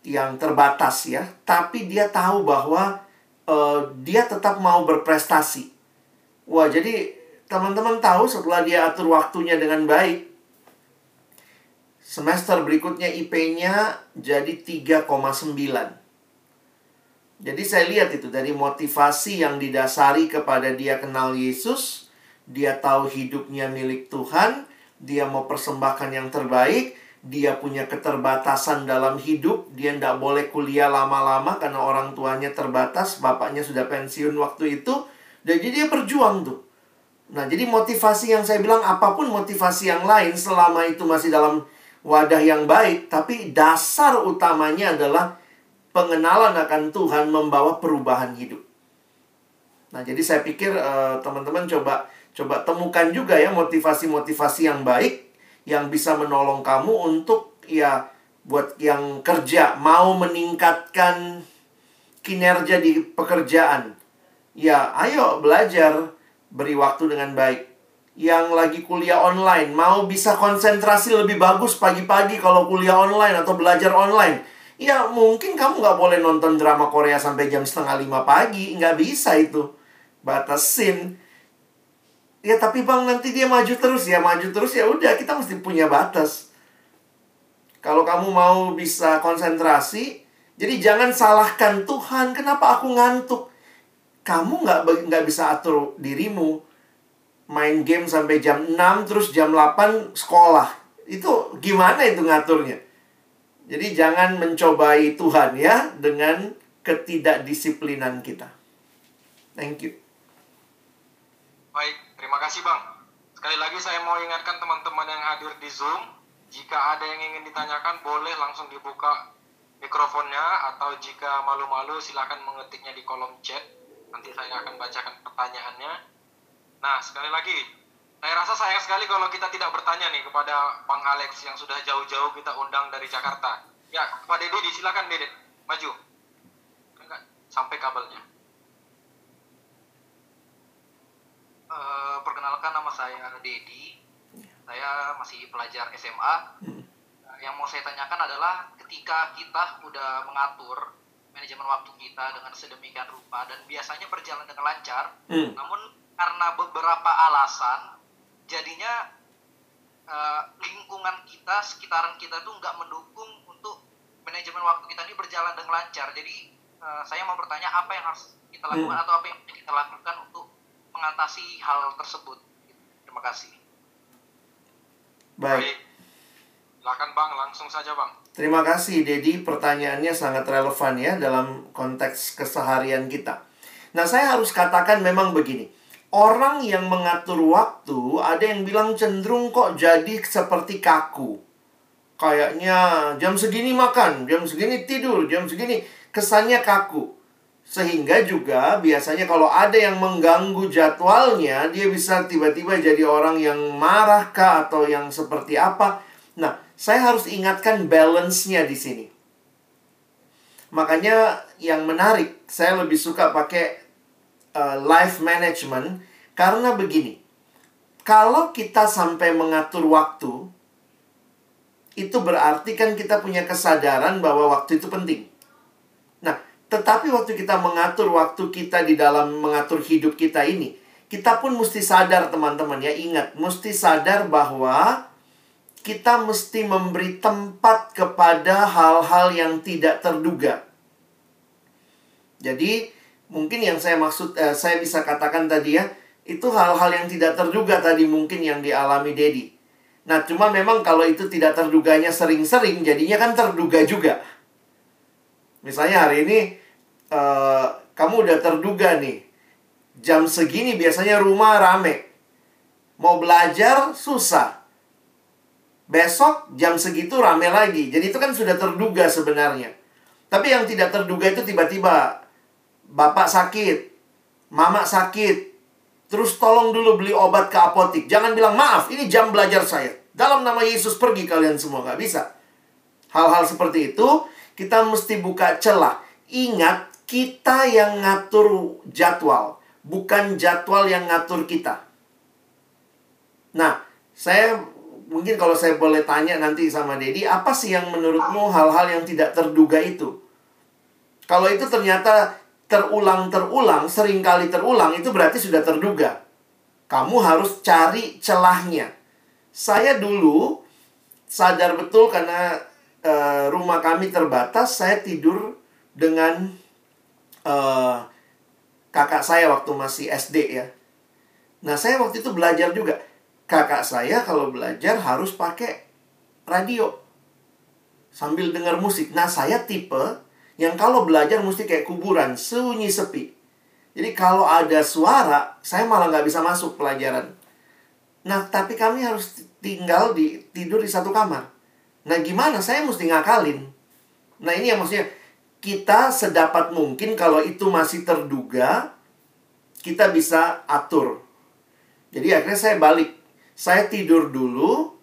yang terbatas ya, tapi dia tahu bahwa uh, dia tetap mau berprestasi. Wah, jadi teman-teman tahu setelah dia atur waktunya dengan baik, semester berikutnya IP-nya jadi 3,9. Jadi saya lihat itu dari motivasi yang didasari kepada dia kenal Yesus, dia tahu hidupnya milik Tuhan, dia mau persembahkan yang terbaik, dia punya keterbatasan dalam hidup, dia tidak boleh kuliah lama-lama karena orang tuanya terbatas, bapaknya sudah pensiun waktu itu, jadi dia berjuang tuh. Nah, jadi motivasi yang saya bilang apa pun motivasi yang lain selama itu masih dalam wadah yang baik, tapi dasar utamanya adalah pengenalan akan Tuhan membawa perubahan hidup. Nah, jadi saya pikir uh, teman-teman coba coba temukan juga ya motivasi-motivasi yang baik yang bisa menolong kamu untuk ya buat yang kerja mau meningkatkan kinerja di pekerjaan. Ya, ayo belajar beri waktu dengan baik. Yang lagi kuliah online mau bisa konsentrasi lebih bagus pagi-pagi kalau kuliah online atau belajar online Ya mungkin kamu nggak boleh nonton drama Korea sampai jam setengah lima pagi. Nggak bisa itu. Batasin. Ya tapi bang nanti dia maju terus ya. Maju terus ya udah kita mesti punya batas. Kalau kamu mau bisa konsentrasi. Jadi jangan salahkan Tuhan. Kenapa aku ngantuk? Kamu nggak nggak bisa atur dirimu. Main game sampai jam 6 terus jam 8 sekolah. Itu gimana itu ngaturnya? Jadi jangan mencobai Tuhan ya dengan ketidakdisiplinan kita. Thank you. Baik, terima kasih Bang. Sekali lagi saya mau ingatkan teman-teman yang hadir di Zoom, jika ada yang ingin ditanyakan boleh langsung dibuka mikrofonnya atau jika malu-malu silakan mengetiknya di kolom chat. Nanti saya akan bacakan pertanyaannya. Nah, sekali lagi saya rasa sayang sekali kalau kita tidak bertanya nih kepada Bang Alex yang sudah jauh-jauh kita undang dari Jakarta. Ya, Pak Dede, silakan Dede, maju. Enggak, sampai kabelnya. Uh, perkenalkan nama saya Dedi. Saya masih pelajar SMA. Hmm. Yang mau saya tanyakan adalah ketika kita udah mengatur manajemen waktu kita dengan sedemikian rupa dan biasanya berjalan dengan lancar, hmm. namun karena beberapa alasan jadinya uh, lingkungan kita sekitaran kita tuh nggak mendukung untuk manajemen waktu kita ini berjalan dengan lancar. Jadi uh, saya mau bertanya apa yang harus kita lakukan hmm. atau apa yang kita lakukan untuk mengatasi hal tersebut. Terima kasih. Baik. Silakan bang. Langsung saja bang. Terima kasih Dedi. Pertanyaannya sangat relevan ya dalam konteks keseharian kita. Nah saya harus katakan memang begini orang yang mengatur waktu ada yang bilang cenderung kok jadi seperti kaku. Kayaknya jam segini makan, jam segini tidur, jam segini kesannya kaku. Sehingga juga biasanya kalau ada yang mengganggu jadwalnya, dia bisa tiba-tiba jadi orang yang marah kah atau yang seperti apa. Nah, saya harus ingatkan balance-nya di sini. Makanya yang menarik, saya lebih suka pakai uh, life management karena begini. Kalau kita sampai mengatur waktu, itu berarti kan kita punya kesadaran bahwa waktu itu penting. Nah, tetapi waktu kita mengatur waktu kita di dalam mengatur hidup kita ini, kita pun mesti sadar teman-teman ya, ingat, mesti sadar bahwa kita mesti memberi tempat kepada hal-hal yang tidak terduga. Jadi, mungkin yang saya maksud eh, saya bisa katakan tadi ya, itu hal-hal yang tidak terduga tadi mungkin yang dialami Dedi. Nah, cuma memang kalau itu tidak terduganya sering-sering, jadinya kan terduga juga. Misalnya hari ini, uh, kamu udah terduga nih, jam segini biasanya rumah rame. Mau belajar, susah. Besok jam segitu rame lagi. Jadi itu kan sudah terduga sebenarnya. Tapi yang tidak terduga itu tiba-tiba bapak sakit, mama sakit, Terus tolong dulu beli obat ke apotik. Jangan bilang, maaf, ini jam belajar saya. Dalam nama Yesus pergi kalian semua. Nggak bisa. Hal-hal seperti itu, kita mesti buka celah. Ingat, kita yang ngatur jadwal. Bukan jadwal yang ngatur kita. Nah, saya mungkin kalau saya boleh tanya nanti sama Dedi, apa sih yang menurutmu hal-hal yang tidak terduga itu? Kalau itu ternyata terulang-terulang, sering kali terulang, itu berarti sudah terduga. Kamu harus cari celahnya. Saya dulu sadar betul karena uh, rumah kami terbatas, saya tidur dengan uh, kakak saya waktu masih SD ya. Nah, saya waktu itu belajar juga. Kakak saya kalau belajar harus pakai radio sambil dengar musik. Nah, saya tipe yang kalau belajar mesti kayak kuburan, sunyi sepi. Jadi kalau ada suara, saya malah nggak bisa masuk pelajaran. Nah, tapi kami harus tinggal di tidur di satu kamar. Nah, gimana? Saya mesti ngakalin. Nah, ini yang maksudnya kita sedapat mungkin kalau itu masih terduga, kita bisa atur. Jadi akhirnya saya balik. Saya tidur dulu,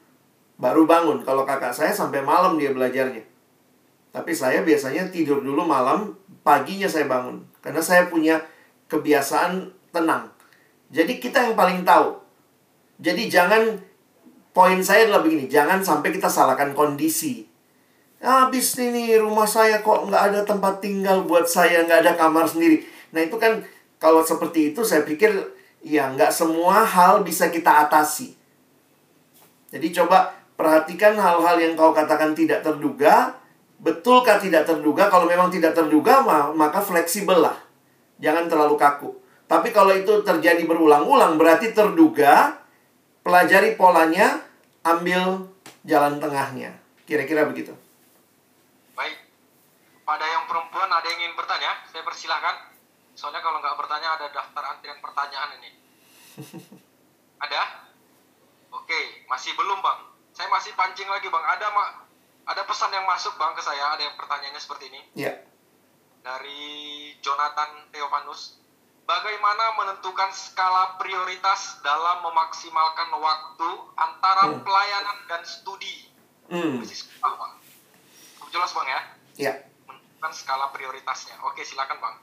baru bangun. Kalau kakak saya sampai malam dia belajarnya. Tapi saya biasanya tidur dulu malam, paginya saya bangun. Karena saya punya kebiasaan tenang. Jadi kita yang paling tahu. Jadi jangan, poin saya adalah begini, jangan sampai kita salahkan kondisi. Habis ini rumah saya kok nggak ada tempat tinggal buat saya, nggak ada kamar sendiri. Nah itu kan kalau seperti itu saya pikir ya nggak semua hal bisa kita atasi. Jadi coba perhatikan hal-hal yang kau katakan tidak terduga, Betulkah tidak terduga? Kalau memang tidak terduga, maka fleksibel lah. Jangan terlalu kaku. Tapi kalau itu terjadi berulang-ulang, berarti terduga, pelajari polanya, ambil jalan tengahnya. Kira-kira begitu. Baik. Pada yang perempuan ada yang ingin bertanya? Saya persilahkan. Soalnya kalau nggak bertanya ada daftar antrian pertanyaan ini. (laughs) ada? Oke, masih belum bang. Saya masih pancing lagi bang. Ada mak ada pesan yang masuk bang ke saya, ada yang pertanyaannya seperti ini. Iya. Dari Jonathan Theofanus. Bagaimana menentukan skala prioritas dalam memaksimalkan waktu antara hmm. pelayanan dan studi? Hmm. sekolah, bang. Jelas bang ya? Iya. Menentukan skala prioritasnya. Oke, silakan bang.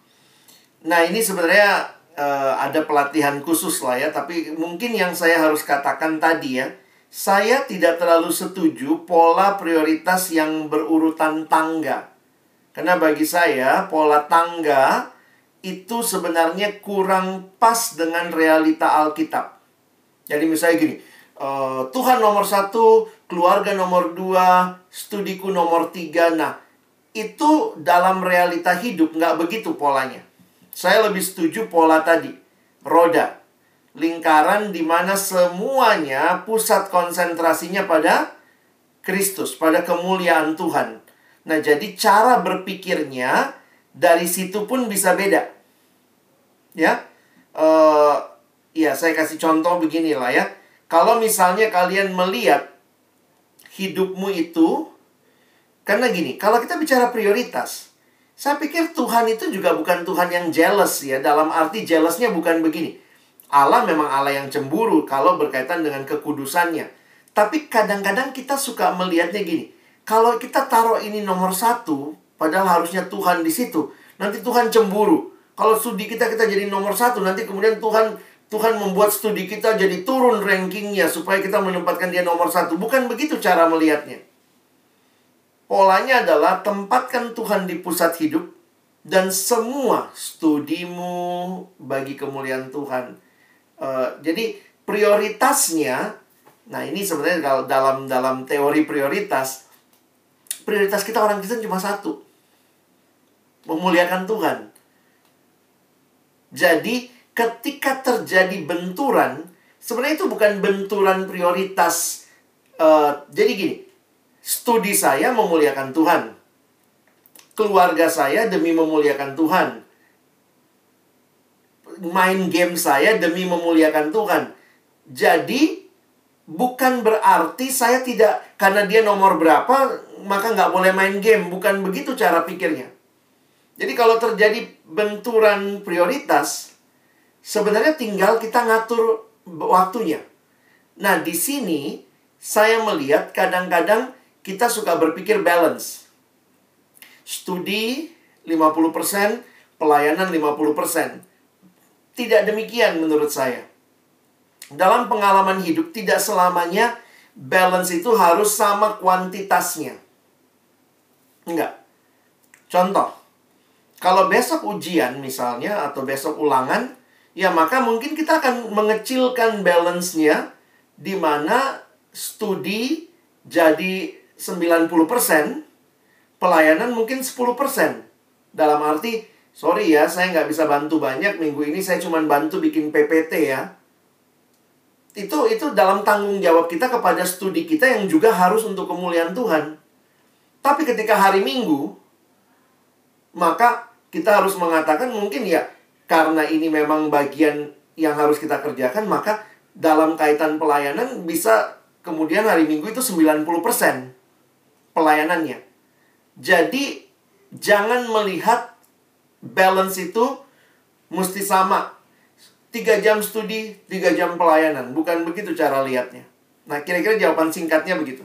Nah ini sebenarnya uh, ada pelatihan khusus lah ya, tapi mungkin yang saya harus katakan tadi ya, saya tidak terlalu setuju pola prioritas yang berurutan tangga. Karena bagi saya, pola tangga itu sebenarnya kurang pas dengan realita Alkitab. Jadi misalnya gini, uh, Tuhan nomor satu, keluarga nomor dua, studiku nomor tiga. Nah, itu dalam realita hidup nggak begitu polanya. Saya lebih setuju pola tadi, roda lingkaran di mana semuanya pusat konsentrasinya pada Kristus, pada kemuliaan Tuhan. Nah, jadi cara berpikirnya dari situ pun bisa beda. Ya. Uh, ya saya kasih contoh beginilah ya. Kalau misalnya kalian melihat hidupmu itu karena gini, kalau kita bicara prioritas, saya pikir Tuhan itu juga bukan Tuhan yang jealous ya. Dalam arti jealousnya bukan begini. Allah memang Allah yang cemburu kalau berkaitan dengan kekudusannya. Tapi kadang-kadang kita suka melihatnya gini. Kalau kita taruh ini nomor satu, padahal harusnya Tuhan di situ. Nanti Tuhan cemburu. Kalau studi kita kita jadi nomor satu, nanti kemudian Tuhan Tuhan membuat studi kita jadi turun rankingnya supaya kita menempatkan dia nomor satu. Bukan begitu cara melihatnya. Polanya adalah tempatkan Tuhan di pusat hidup dan semua studimu bagi kemuliaan Tuhan. Uh, jadi prioritasnya, nah ini sebenarnya dalam dalam teori prioritas, prioritas kita orang Kristen cuma satu, memuliakan Tuhan. Jadi ketika terjadi benturan, sebenarnya itu bukan benturan prioritas. Uh, jadi gini, studi saya memuliakan Tuhan. Keluarga saya demi memuliakan Tuhan. Main game saya demi memuliakan Tuhan. Jadi, bukan berarti saya tidak, karena dia nomor berapa, maka nggak boleh main game. Bukan begitu cara pikirnya. Jadi kalau terjadi benturan prioritas, sebenarnya tinggal kita ngatur waktunya. Nah, di sini saya melihat kadang-kadang kita suka berpikir balance. Studi 50%, pelayanan 50%. Tidak demikian menurut saya. Dalam pengalaman hidup tidak selamanya balance itu harus sama kuantitasnya. Enggak. Contoh, kalau besok ujian misalnya atau besok ulangan, ya maka mungkin kita akan mengecilkan balance-nya di mana studi jadi 90%, pelayanan mungkin 10%. Dalam arti, sorry ya, saya nggak bisa bantu banyak. Minggu ini saya cuma bantu bikin PPT ya. Itu itu dalam tanggung jawab kita kepada studi kita yang juga harus untuk kemuliaan Tuhan. Tapi ketika hari Minggu, maka kita harus mengatakan mungkin ya karena ini memang bagian yang harus kita kerjakan, maka dalam kaitan pelayanan bisa kemudian hari Minggu itu 90% pelayanannya. Jadi jangan melihat balance itu mesti sama. Tiga jam studi, tiga jam pelayanan. Bukan begitu cara lihatnya. Nah, kira-kira jawaban singkatnya begitu.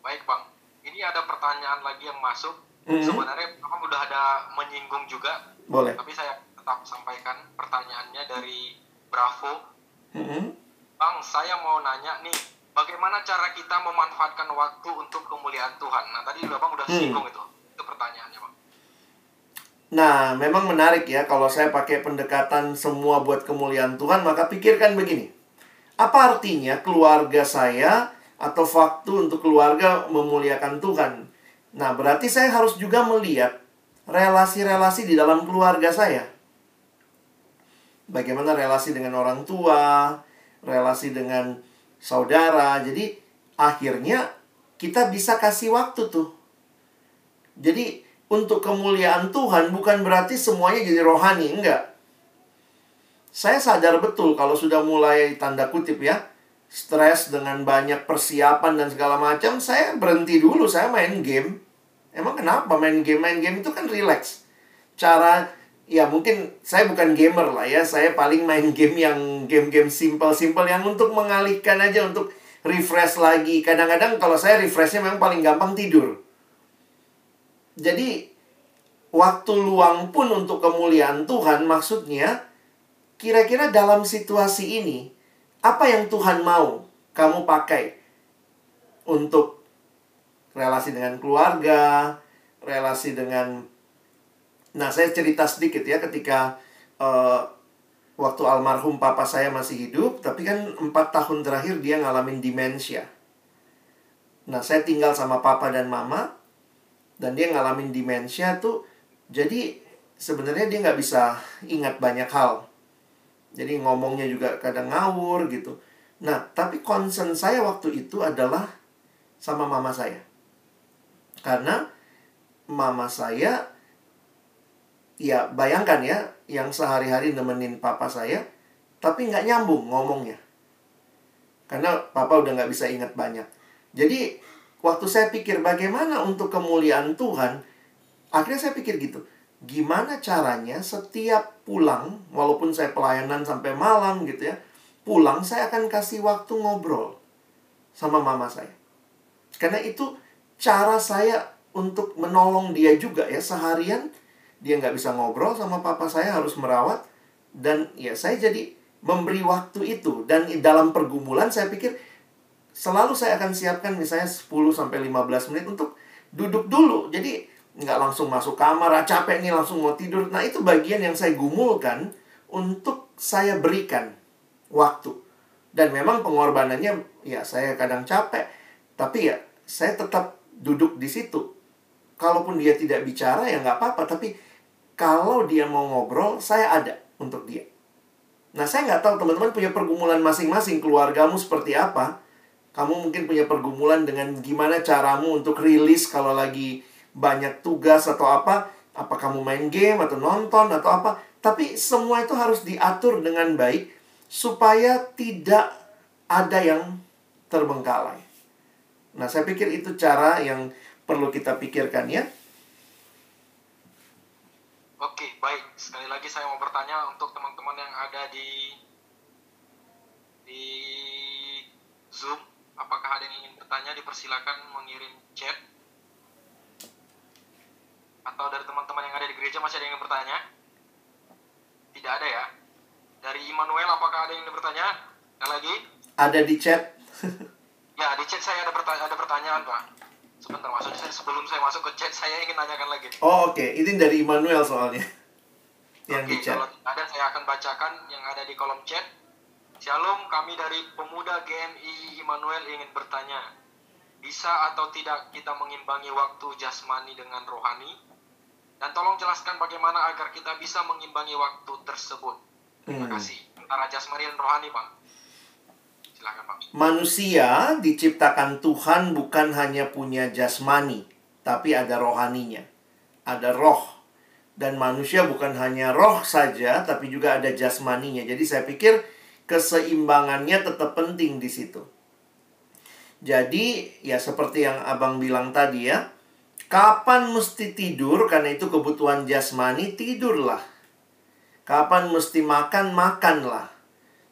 Baik, Bang. Ini ada pertanyaan lagi yang masuk. Mhm. Sebenarnya Bang udah ada menyinggung juga. Boleh. Tapi saya tetap sampaikan pertanyaannya dari Bravo. Mhm. Bang, saya mau nanya nih, bagaimana cara kita memanfaatkan waktu untuk kemuliaan Tuhan? Nah, tadi udah Bang udah Hmm. singgung itu. Itu pertanyaannya, Bang. Nah, memang menarik ya kalau saya pakai pendekatan semua buat kemuliaan Tuhan, maka pikirkan begini. Apa artinya keluarga saya atau waktu untuk keluarga memuliakan Tuhan? Nah, berarti saya harus juga melihat relasi-relasi di dalam keluarga saya. Bagaimana relasi dengan orang tua, relasi dengan saudara. Jadi, akhirnya kita bisa kasih waktu tuh. Jadi, untuk kemuliaan Tuhan bukan berarti semuanya jadi rohani, enggak. Saya sadar betul kalau sudah mulai tanda kutip ya, stres dengan banyak persiapan dan segala macam, saya berhenti dulu, saya main game. Emang kenapa main game? Main game itu kan relax. Cara ya mungkin saya bukan gamer lah ya, saya paling main (laughs) game yang game-game simple-simple yang untuk mengalihkan aja untuk refresh lagi. Kadang-kadang kalau saya refreshnya memang paling gampang tidur. Jadi waktu luang pun untuk kemuliaan Tuhan maksudnya kira-kira dalam situasi ini apa yang Tuhan mau kamu pakai untuk relasi dengan keluarga, relasi dengan Nah, saya cerita sedikit ya ketika uh, waktu almarhum papa saya masih hidup, tapi kan empat tahun terakhir dia ngalamin demensia. Nah, saya tinggal sama papa dan mama, dan dia ngalamin demensia tuh jadi sebenarnya dia nggak bisa ingat banyak hal jadi ngomongnya juga kadang ngawur gitu nah tapi concern saya waktu itu adalah sama mama saya karena mama saya ya bayangkan ya, yang sehari-hari nemenin papa saya, tapi nggak nyambung ngomongnya. Karena papa udah nggak bisa ingat banyak. Jadi, waktu saya pikir bagaimana untuk kemuliaan Tuhan, akhirnya saya pikir gitu, gimana caranya setiap pulang, walaupun saya pelayanan sampai malam gitu ya, pulang saya akan kasih waktu ngobrol sama mama saya. Karena itu cara saya untuk menolong dia juga ya seharian dia nggak bisa ngobrol sama papa saya harus merawat dan ya saya jadi memberi waktu itu dan dalam pergumulan saya pikir selalu saya akan siapkan misalnya 10 sampai 15 menit untuk duduk dulu. Jadi nggak langsung masuk kamar, ah, capek nih langsung mau tidur. Nah, itu bagian yang saya gumulkan untuk saya berikan waktu. Dan memang pengorbanannya ya saya kadang capek, tapi ya saya tetap duduk di situ. Kalaupun dia tidak bicara ya nggak apa-apa, tapi kalau dia mau ngobrol, saya ada untuk dia. Nah, saya nggak tahu teman-teman punya pergumulan masing-masing, keluargamu seperti apa. Kamu mungkin punya pergumulan dengan gimana caramu untuk rilis kalau lagi banyak tugas atau apa. Apa kamu main game atau nonton atau apa. Tapi semua itu harus diatur dengan baik supaya tidak ada yang terbengkalai. Nah, saya pikir itu cara yang perlu kita pikirkan ya. Oke, baik. Sekali lagi saya mau bertanya untuk teman-teman yang ada di di Zoom, apakah ada yang ingin bertanya? Dipersilakan mengirim chat. Atau dari teman-teman yang ada di gereja masih ada yang ingin bertanya? Tidak ada ya. Dari Immanuel, apakah ada yang ingin bertanya? Yang lagi? Ada di chat. (laughs) Ya, di chat saya ada, pertanya ada pertanyaan, Pak. Sebentar, maksudnya saya, sebelum saya masuk ke chat, saya ingin tanyakan lagi. Oh, oke. Ini dari Immanuel soalnya. Yang Oke, di chat. kalau ada saya akan bacakan yang ada di kolom chat. Shalom, kami dari Pemuda GMI Immanuel ingin bertanya, bisa atau tidak kita mengimbangi waktu jasmani dengan rohani? Dan tolong jelaskan bagaimana agar kita bisa mengimbangi waktu tersebut. Terima Hmm. kasih. Antara jasmani dan rohani, Pak. Silakan, Pak. Manusia diciptakan Tuhan bukan hanya punya jasmani, tapi ada rohaninya. Ada roh. Dan manusia bukan hanya roh saja, tapi juga ada jasmaninya. Jadi saya pikir keseimbangannya tetap penting di situ. Jadi, ya seperti yang Abang bilang tadi ya, kapan mesti tidur karena itu kebutuhan jasmani, tidurlah. Kapan mesti makan, makanlah.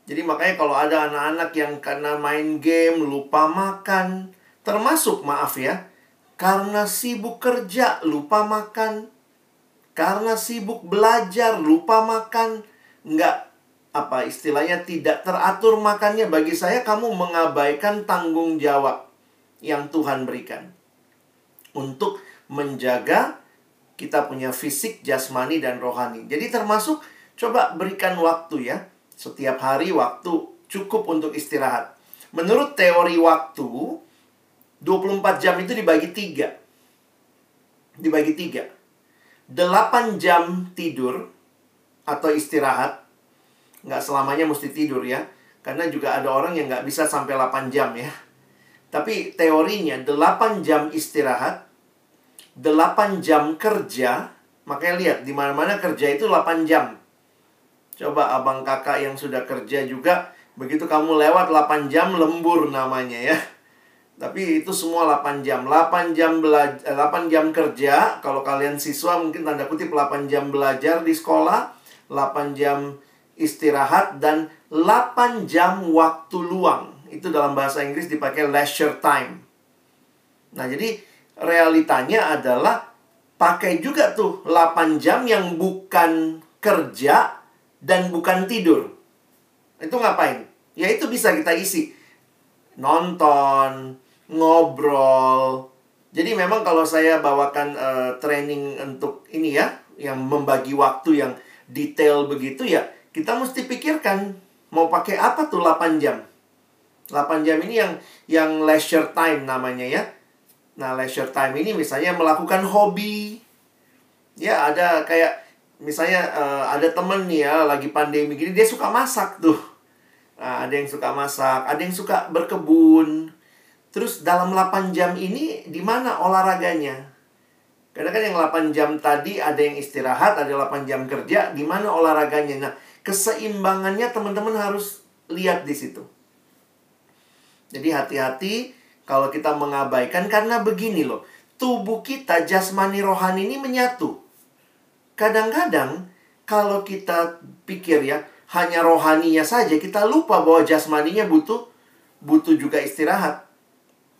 Jadi makanya kalau ada anak-anak yang karena main game lupa makan, termasuk maaf ya, karena sibuk kerja lupa makan, karena sibuk belajar lupa makan, nggak apa istilahnya tidak teratur makannya bagi saya kamu mengabaikan tanggung jawab yang Tuhan berikan untuk menjaga kita punya fisik, jasmani dan rohani. Jadi termasuk coba berikan waktu ya setiap hari waktu cukup untuk istirahat. Menurut teori waktu, 24 jam itu dibagi tiga. Dibagi tiga. 8 jam tidur atau istirahat. Nggak selamanya mesti tidur ya. Karena juga ada orang yang nggak bisa sampai 8 jam ya. Tapi teorinya 8 jam istirahat, 8 jam kerja. Makanya lihat, di mana-mana kerja itu 8 jam. Coba abang kakak yang sudah kerja juga, begitu kamu lewat 8 jam lembur namanya ya. Tapi itu semua 8 jam. 8 jam belajar, 8 jam kerja. Kalau kalian siswa mungkin tanda kutip 8 jam belajar di sekolah, 8 jam istirahat dan 8 jam waktu luang. Itu dalam bahasa Inggris dipakai leisure time. Nah, jadi realitanya adalah pakai juga tuh 8 jam yang bukan kerja dan bukan tidur. Itu ngapain? Ya itu bisa kita isi. Nonton, ngobrol. Jadi memang kalau saya bawakan eh, training untuk ini ya, yang membagi waktu yang detail begitu ya, kita mesti pikirkan mau pakai apa tuh 8 jam. 8 jam ini yang yang leisure time namanya ya. Nah, leisure time ini misalnya melakukan hobi. Ya, ada kayak misalnya eh, ada temen nih ya lagi pandemi gini dia suka masak tuh. Nah, ada yang suka masak, ada yang suka berkebun. Terus dalam 8 jam ini di mana olahraganya? Karena kan yang 8 jam tadi ada yang istirahat, ada 8 jam kerja, gimana olahraganya? Nah, keseimbangannya teman-teman harus lihat di situ. Jadi hati-hati kalau kita mengabaikan karena begini loh. Tubuh kita jasmani rohani ini menyatu. Kadang-kadang kalau kita pikir ya hanya rohaninya saja kita lupa bahwa jasmaninya butuh butuh juga istirahat.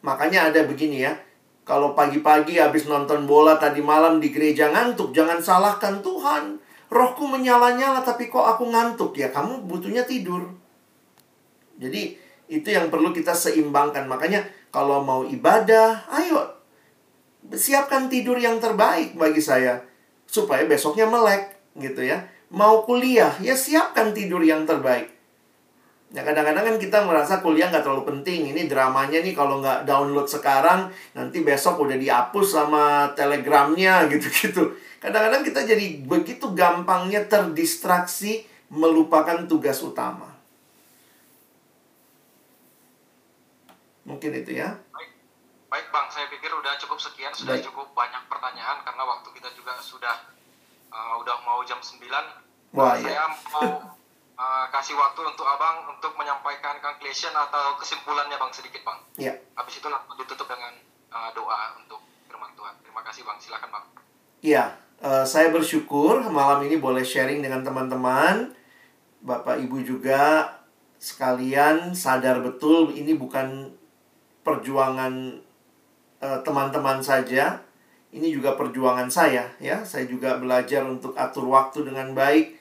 Makanya ada begini ya. Kalau pagi-pagi habis nonton bola tadi malam di gereja ngantuk, jangan salahkan Tuhan. Rohku menyala-nyala tapi kok aku ngantuk ya, kamu butuhnya tidur. Jadi itu yang perlu kita seimbangkan. Makanya kalau mau ibadah, ayo siapkan tidur yang terbaik bagi saya supaya besoknya melek gitu ya. Mau kuliah, ya siapkan tidur yang terbaik. Ya kadang-kadang kan kita merasa kuliah nggak terlalu penting. Ini dramanya nih kalau nggak download sekarang, nanti besok udah dihapus sama telegramnya (laughs) gitu-gitu. Kadang-kadang kita jadi begitu gampangnya terdistraksi melupakan tugas utama. Mungkin itu ya. Baik, baik bang, saya pikir udah cukup sekian, sudah Baik. cukup banyak pertanyaan karena waktu kita juga sudah uh, udah mau jam 9 Wah, saya iya. mau uh, kasih waktu untuk abang untuk menyampaikan conclusion atau kesimpulannya bang sedikit bang. Ya. Habis itu langsung ditutup dengan uh, doa untuk firman Tuhan. Terima kasih bang, silakan bang. Iya, eh, saya bersyukur malam ini boleh sharing dengan teman-teman. Bapak Ibu juga sekalian sadar betul ini bukan perjuangan eh, teman-teman saja. Ini juga perjuangan saya ya. Saya juga belajar untuk atur waktu dengan baik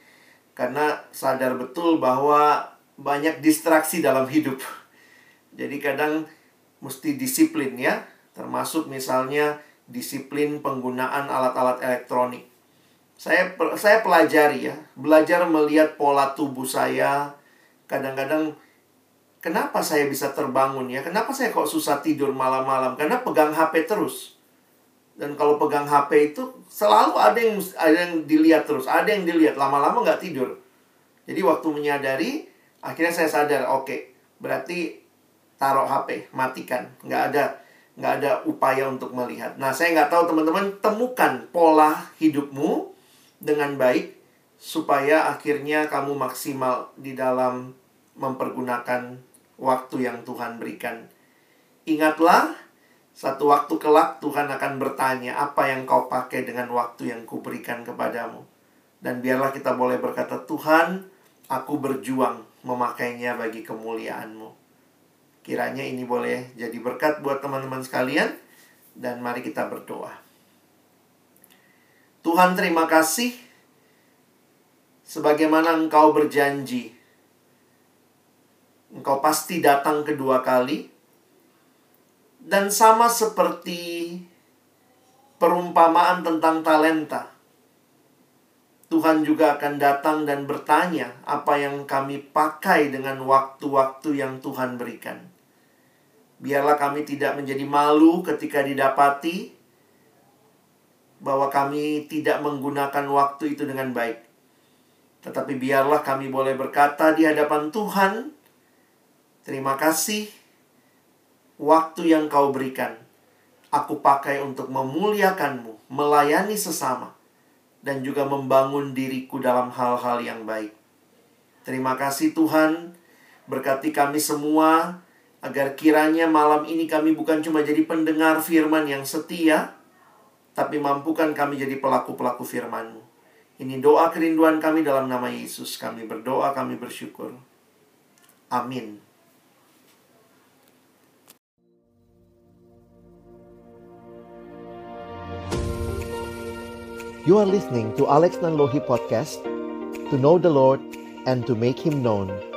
karena sadar betul bahwa banyak distraksi dalam hidup. Jadi kadang mesti disiplin ya, termasuk misalnya disiplin penggunaan alat-alat elektronik. Saya saya pelajari ya, belajar melihat pola tubuh saya. Kadang-kadang kenapa saya bisa terbangun ya? Kenapa saya kok susah tidur malam-malam? Karena pegang HP terus. Dan kalau pegang HP itu selalu ada yang ada yang dilihat terus, ada yang dilihat lama-lama nggak tidur. Jadi waktu menyadari, akhirnya saya sadar, oke, berarti taruh HP, matikan, nggak ada nggak ada upaya untuk melihat. Nah, saya nggak tahu teman-teman temukan pola hidupmu dengan baik supaya akhirnya kamu maksimal di dalam mempergunakan waktu yang Tuhan berikan. Ingatlah, satu waktu kelak Tuhan akan bertanya, apa yang kau pakai dengan waktu yang kuberikan kepadamu? Dan biarlah kita boleh berkata, Tuhan, aku berjuang memakainya bagi kemuliaan-Mu. Kiranya ini boleh jadi berkat buat teman-teman sekalian. Dan mari kita berdoa. Tuhan terima kasih. Sebagaimana Engkau berjanji. Engkau pasti datang kedua kali. Dan sama seperti perumpamaan tentang talenta. Tuhan juga akan datang dan bertanya apa yang kami pakai dengan waktu-waktu yang Tuhan berikan. Biarlah kami tidak menjadi malu ketika didapati bahwa kami tidak menggunakan waktu itu dengan baik. Tetapi biarlah kami boleh berkata di hadapan Tuhan, terima kasih waktu yang kau berikan. Aku pakai untuk memuliakanmu, melayani sesama, dan juga membangun diriku dalam hal-hal yang baik. Terima kasih Tuhan, berkati kami semua, agar kiranya malam ini kami bukan cuma jadi pendengar firman yang setia, tapi mampukan kami jadi pelaku-pelaku firman-Mu. Ini doa kerinduan kami dalam nama Yesus. Kami berdoa, kami bersyukur. Amin. You are listening to Alex Nanlohi Podcast To know the Lord and to make Him known